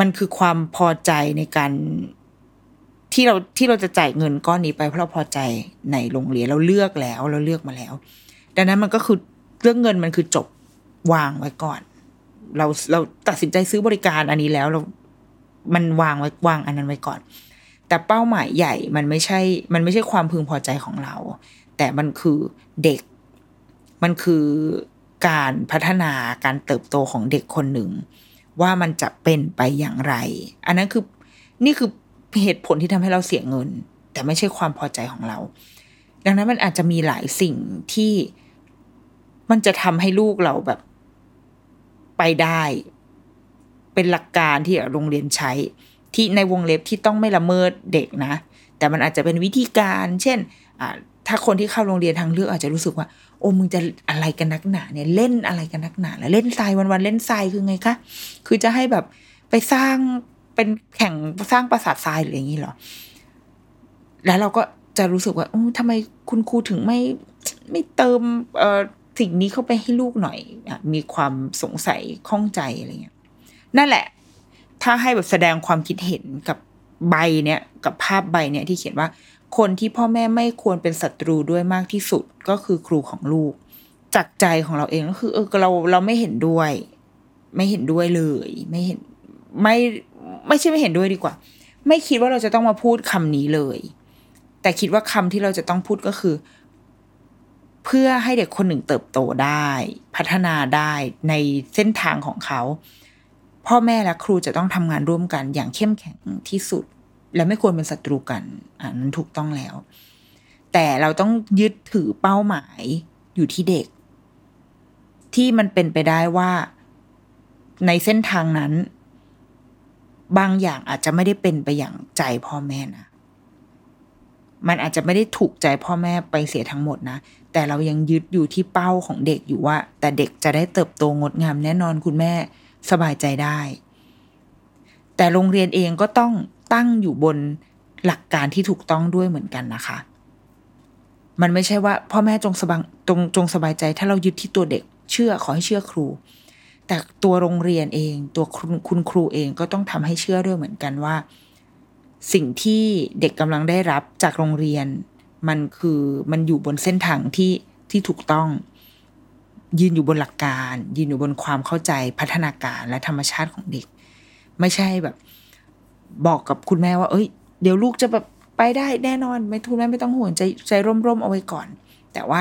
S2: มันคือความพอใจในการที่เราที่เราจะจ่ายเงินก้อนนี้ไปเพราะเราพอใจในโรงเรียนเราเลือกแล้ว เราเลือกมาแล้ว ดังนั้นมันก็คือเรื่องเงินมันคือจบวางไว้ก่อน เราเราตัดสินใจซื้อบริการอันนี้แล้วเรา มันวางไว้วางอันนั้นไว้ก่อน แต่เป้าหมายใหญ่มันไม่ใช่ มันไม่ใช่ความพึงพอใจของเรา แต่มันคือเด็ก มันคือการพัฒนาการเติบโตของเด็กคนหนึ่ง ว่ามันจะเป็นไปอย่างไร อันนั้นคือนี่คือเหตุผลที่ทำให้เราเสียเงิน แต่ไม่ใช่ความพอใจของเรา ดังนั้นมันอาจจะมีหลายสิ่งที่มันจะทำให้ลูกเราแบบไปได้ เป็นหลักการที่โรงเรียนใช้ ที่ในวงเล็บที่ต้องไม่ละเมิดเด็กนะ แต่มันอาจจะเป็นวิธีการ เช่นถ้าคนที่เข้าโรงเรียนทางเลือกอาจจะรู้สึกว่า โอ้มึงจะอะไรกันนักหนาเนี่ยเล่นอะไรกันนักหนาแล้วเล่นทรายวันๆเล่นทรายคือไงคะคือจะให้แบบไปสร้างเป็นแข่งสร้างปราสาททรายหรืออย่างนี้หรอ แล้วเราก็จะรู้สึกว่าอ้ทำไมคุณครูถึงไม่ไม่เติมเอ่อสิ่งนี้เข้าไปให้ลูกหน่อยอมีความสงสัยข้องใจอะไรเงี้ยนั่นแหละ ถ้าให้แบบแสดงความคิดเห็นกับใบเนี้ยกับภาพใบเนี้ยที่เขียนว่า คนที่พ่อแม่ไม่ควรเป็นศัตรูด้วยมากที่สุดก็คือครูของลูก จากใจของเราเองก็คือ เออเราเราไม่เห็นด้วย ไม่เห็นด้วยเลย ไม่เห็นไม่ไม่ใช่ไม่เห็นด้วยดีกว่า ไม่คิดว่าเราจะต้องมาพูดคำนี้เลย แต่คิดว่าคำที่เราจะต้องพูดก็คือ เพื่อให้เด็กคนหนึ่งเติบโตได้ พัฒนาได้ในเส้นทางของเขา พ่อแม่และครูจะต้องทำงานร่วมกันอย่างเข้มแข็งที่สุด และไม่ควรเป็นศัตรูกันอ่านั้นถูกต้องแล้ว แต่เราต้องยึดถือเป้าหมายอยู่ที่เด็ก ที่มันเป็นไปได้ว่าในเส้นทางนั้น บางอย่างอาจจะไม่ได้เป็นไปอย่างใจพ่อแม่นะมันอาจจะไม่ได้ถูกใจพ่อแม่ไปเสียทั้งหมดนะ แต่เรายังยึดอยู่ที่เป้าของเด็กอยู่ว่า แต่เด็กจะได้เติบโตงดงามแน่นอนคุณแม่ สบายใจได้ แต่โรงเรียนเองก็ต้องตั้งอยู่บนหลักการที่ถูกต้องด้วยเหมือนกันนะคะ มันไม่ใช่ว่า พ่อแม่จงสบายจงจงสบายใจ ถ้าเรายึดที่ตัวเด็กเชื่อขอให้เชื่อครู แต่ตัวโรงเรียนเอง ตัวคุณคุณครูเองก็ต้องทำให้เชื่อด้วยเหมือนกันว่า สิ่งที่เด็กกำลังได้รับจากโรงเรียน มันคือมันอยู่บนเส้นทางที่ที่ถูกต้อง ยืนอยู่บนหลักการ ยืนอยู่บนความเข้าใจพัฒนาการและธรรมชาติของเด็ก ไม่ใช่แบบ บอกกับคุณแม่ว่า เอ้ย เดี๋ยวลูกจะแบบไปได้แน่นอน ไม่ทุนแม่ไม่ต้องห่วงใจใจร่มๆเอาไว้ก่อน แต่ว่า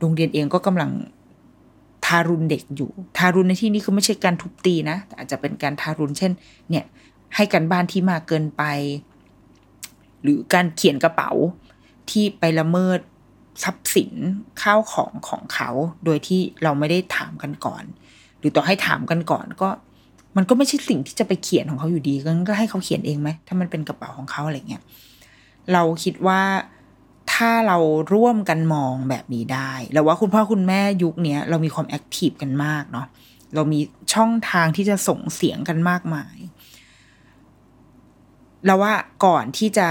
S2: โรงเรียนเองก็กำลังทารุณเด็กอยู่ ทารุณในที่นี้คือไม่ใช่การทุบตีนะแต่อาจจะเป็นการทารุณเช่น เนี่ย ให้กันบ้านที่มากเกินไป หรือการเขียนกระเป๋าที่ไปละเมิด ทรัพย์สินข้าวของของเขา โดยที่เราไม่ได้ถามกันก่อน หรือต่อให้ถามกันก่อนก็ มันก็ไม่ใช่สิ่งที่จะไปเขียนของเขาอยู่ดีงั้นก็ให้เขาเขียนเองไหมถ้ามันเป็นกระเป๋าของเขาอะไรเงี้ยเราคิดว่าถ้าเราร่วมกันมองแบบนี้ได้แล้วว่าคุณพ่อคุณแม่ยุคนี้เรามีความแอคทีฟกันมากเนาะเรามีช่องทางที่จะส่งเสียงกันมากมายแล้วว่าก่อนที่จะ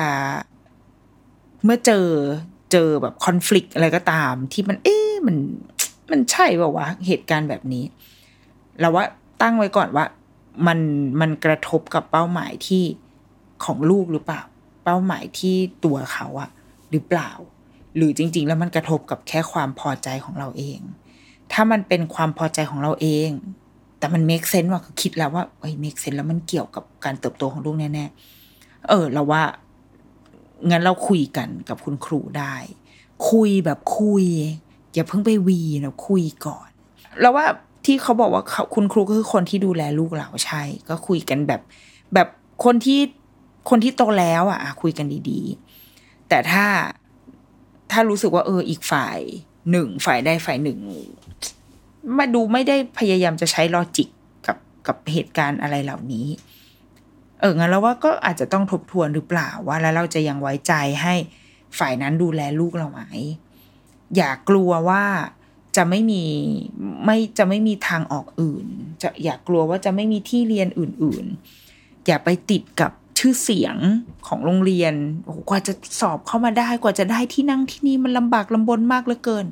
S2: เมื่อเจอ เจอแบบคอน FLICT อะไรก็ตาม ที่มัน เอ๊ะมันมันใช่ป่าวะเหตุการณ์แบบนี้ เราว่าตั้งไว้ก่อนว่า มันมันกระทบกับเป้าหมายที่ของลูกหรือเปล่า เป้าหมายที่ตัวเขาอะหรือเปล่า หรือจริง ๆ แล้วมันกระทบกับแค่ความพอใจของเราเอง ถ้ามันเป็นความพอใจของเราเอง แต่มัน make sense ว่าคือคิดแล้วว่าเอ้ย make sense แล้วมันเกี่ยวกับการเติบโตของลูกแน่ๆเออ เราว่า งั้นเราคุยกันกับคุณครูได้ คุยแบบคุย อย่าเพิ่งไปวีนะคุยก่อน แล้วว่าที่เขาบอกว่าคุณครูก็คือคนที่ดูแลลูกเราใช่ ก็คุยกันแบบแบบคนที่คนที่โตแล้วอะ คุยกันดี ๆ แต่ถ้าถ้ารู้สึกว่าเอออีกฝ่ายหนึ่งฝ่ายใดฝ่ายหนึ่งมาดูไม่ได้พยายามจะใช้ลอจิกกับกับเหตุการณ์อะไรเหล่านี้ เอองั้นเราว่าก็อาจจะต้องทบทวนหรือเปล่าว่าแล้วเราจะยังไว้ใจให้ฝ่ายนั้นดูแลลูกเราไหม อย่ากลัวว่าจะไม่มีไม่จะไม่มีทางออกอื่น จะอย่ากลัวว่าจะไม่มีที่เรียนอื่น ๆ อย่าไปติดกับชื่อเสียงของโรงเรียนโอ้กว่าจะสอบเข้ามาได้กว่าจะได้ที่นั่งที่นี่มันลำบากลำบนมากเหลือเกิน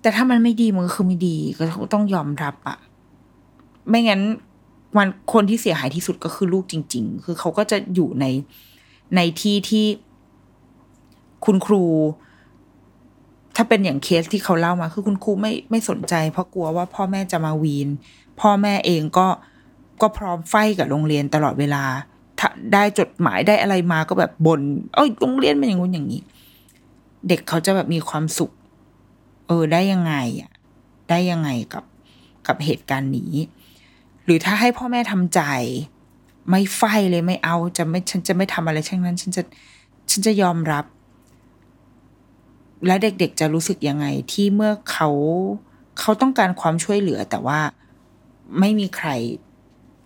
S2: แต่ถ้ามันไม่ดีมันก็คือไม่ดีก็ต้องยอมรับอะไม่งั้น มันคนที่เสียหายที่สุดก็คือลูกจริง ๆ คือเขาก็จะอยู่ในในที่ที่คุณครู ถ้าเป็นอย่างเคสที่เขาเล่ามา คือคุณครูไม่ไม่สนใจ เพราะกลัวว่าพ่อแม่จะมาวีน พ่อแม่เองก็ก็พร้อมไฟกับโรงเรียนตลอดเวลาได้จดหมายได้อะไรมาก็แบบบนเอ้ยโรงเรียนเป็นอย่างงู้นอย่างนี้ เด็กเขาจะแบบมีความสุข เออได้ยังไงอะ ได้ยังไงกับกับเหตุการณ์นี้ หรือถ้าให้พ่อแม่ทำใจ ไม่ไฟเลยไม่เอาจะไม่ฉันจะไม่ทำอะไรเช่นนั้น ฉันจะฉันจะยอมรับ และเด็กๆจะรู้สึกยังไงที่เมื่อเขาเขาต้องการความช่วยเหลือ แต่ว่าไม่มีใคร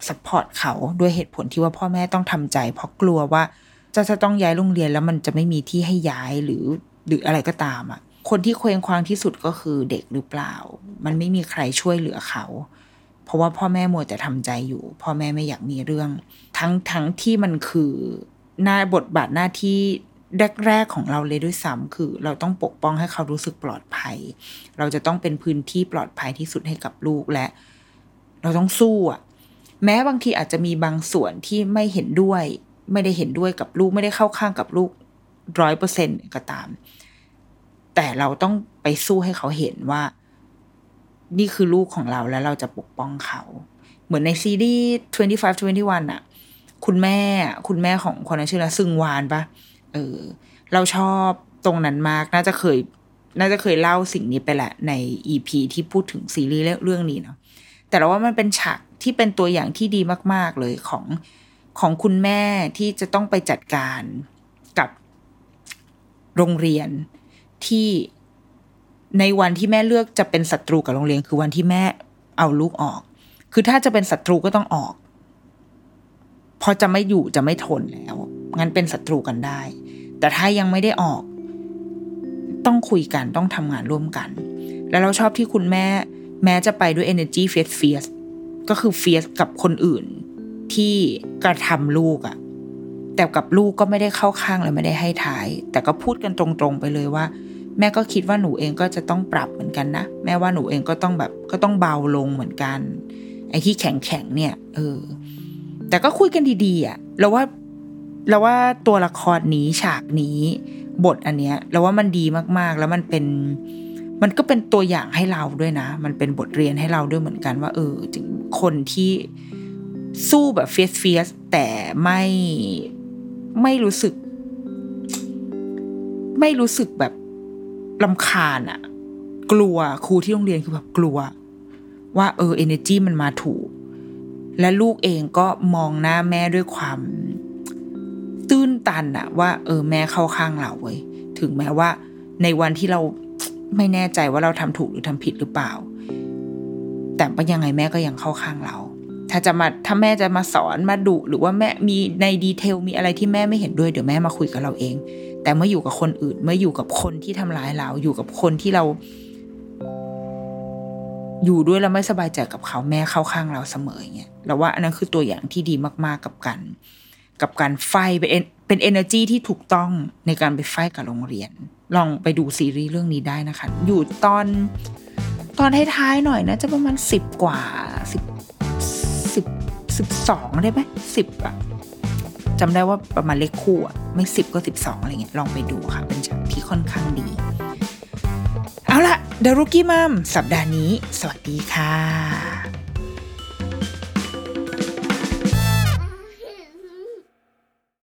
S2: สปอร์ตเขาด้วยเหตุผลที่ว่าพ่อแม่ต้องทำใจ เพราะกลัวว่าจะจะต้องย้ายโรงเรียนแล้วมันจะไม่มีที่ให้ย้ายหรือหรืออะไรก็ตามอะคนที่เคว้งคว้างที่สุดก็คือเด็กหรือเปล่า มันไม่มีใครช่วยเหลือเขา เพราะว่าพ่อแม่มัวแต่ทำใจอยู่ พ่อแม่ไม่อยากมีเรื่อง ทั้งทั้งที่มันคือหน้าบทบาทหน้าที่แรกๆของเราเลยด้วยซ้ำคือ เราต้องปกป้องให้เขารู้สึกปลอดภัย เราจะต้องเป็นพื้นที่ปลอดภัยที่สุดให้กับลูกและ เราต้องสู้อะ แม้บางทีอาจจะมีบางส่วนที่ไม่เห็นด้วย ไม่ได้เห็นด้วยกับลูกไม่ได้เข้าข้างกับลูกร้อยเปอร์เซ็นก็ตาม แต่เราต้องไปสู้ให้เขาเห็นว่า นี่คือลูกของเราแล้วเราจะปกป้องเขา เหมือนในซีรีส์25 21อะคุณแม่คุณแม่ของคนนั้นชื่ออะไรซึงวานปะเออ เราชอบตรงนั้นมากน่าจะเคย น่าจะเคยเล่าสิ่งนี้ไปแหละใน EP ที่พูดถึงซีรีส์เรื่องนี้เนาะแต่เราว่ามันเป็นฉากที่เป็นตัวอย่างที่ดีมาก ๆ เลยของของคุณแม่ที่จะต้องไปจัดการกับโรงเรียนที่ ในวันที่แม่เลือกจะเป็นศัตรูกับโรงเรียนคือวันที่แม่เอาลูกออก คือถ้าจะเป็นศัตรูก็ต้องออก พอจะไม่อยู่จะไม่ทนแล้ว งั้นเป็นศัตรูกันได้ แต่ถ้ายังไม่ได้ออก ต้องคุยกันต้องทำงานร่วมกัน แล้วเราชอบที่คุณแม่ แม้จะไปด้วย energy fierce fierce ก็คือ fierce กับคนอื่นที่กระทำลูกอะแต่กับลูกก็ไม่ได้เข้าข้างและไม่ได้ให้ท้าย แต่ก็พูดกันตรงๆไปเลยว่า แม่ก็คิดว่าหนูเองก็จะต้องปรับเหมือนกันนะ แม่ว่าหนูเองก็ต้องแบบก็ต้องเบาลงเหมือนกัน ไอ้ที่แข็งๆเนี่ย เออ แต่ก็คุยกันดีๆอะเราว่าเราว่าตัวละครนี้ฉากนี้ บทอันเนี้ยเราว่ามันดีมากๆ แล้วมันเป็น มันก็เป็นตัวอย่างให้เราด้วยนะ มันเป็นบทเรียนให้เราด้วยเหมือนกันว่า เออถึงคนที่สู้แบบ fierce fierce แต่ไม่ไม่รู้สึก ไม่รู้สึกแบบ รำคาญอะกลัวครูที่โรงเรียนคือแบบกลัว ว่าเออเอเนจีมันมาถูก และลูกเองก็มองหน้าแม่ด้วยความ ตื้นตันอะว่า เออแม่เข้าข้างเราเว้ยถึงแม้ว่า ในวันที่เราไม่แน่ใจว่าเราทำถูกหรือทำผิดหรือเปล่า แต่ว่ายังไงแม่ก็ยังเข้าข้างเรา ถ้าจะมาถ้าแม่จะมาสอนมาดุหรือว่าแม่มีในดีเทลมีอะไรที่แม่ไม่เห็นด้วยเดี๋ยวแม่มาคุยกับเราเอง แต่เมื่ออยู่กับคนอื่น เมื่ออยู่กับคนที่ทำร้ายเรา อยู่กับคนที่เรา อยู่ด้วยแล้วไม่สบายใจกับเขาแม่เข้าข้างเราเสมออย่างเงี้ยเราว่าอันนั้นคือตัวอย่างที่ดีมากๆกับการกับการไฟเป็นเป็น energy ที่ถูกต้องในการไปไฟกับโรงเรียน ลองไปดูซีรีส์เรื่องนี้ได้นะคะ อยู่ตอนตอนท้ายๆหน่อยนะ จะประมาณสิบกว่าสิบสิบสิบสองได้ไหมสิบอะ จำได้ว่าประมาณเลขคู่อะไม่สิบก็สิบสองอะไรเงี้ยลองไปดูค่ะ เป็นฉากที่ค่อนข้างดี เอาละเดรุกี้มัมสัปดาห์นี้ สวัสดีค่ะ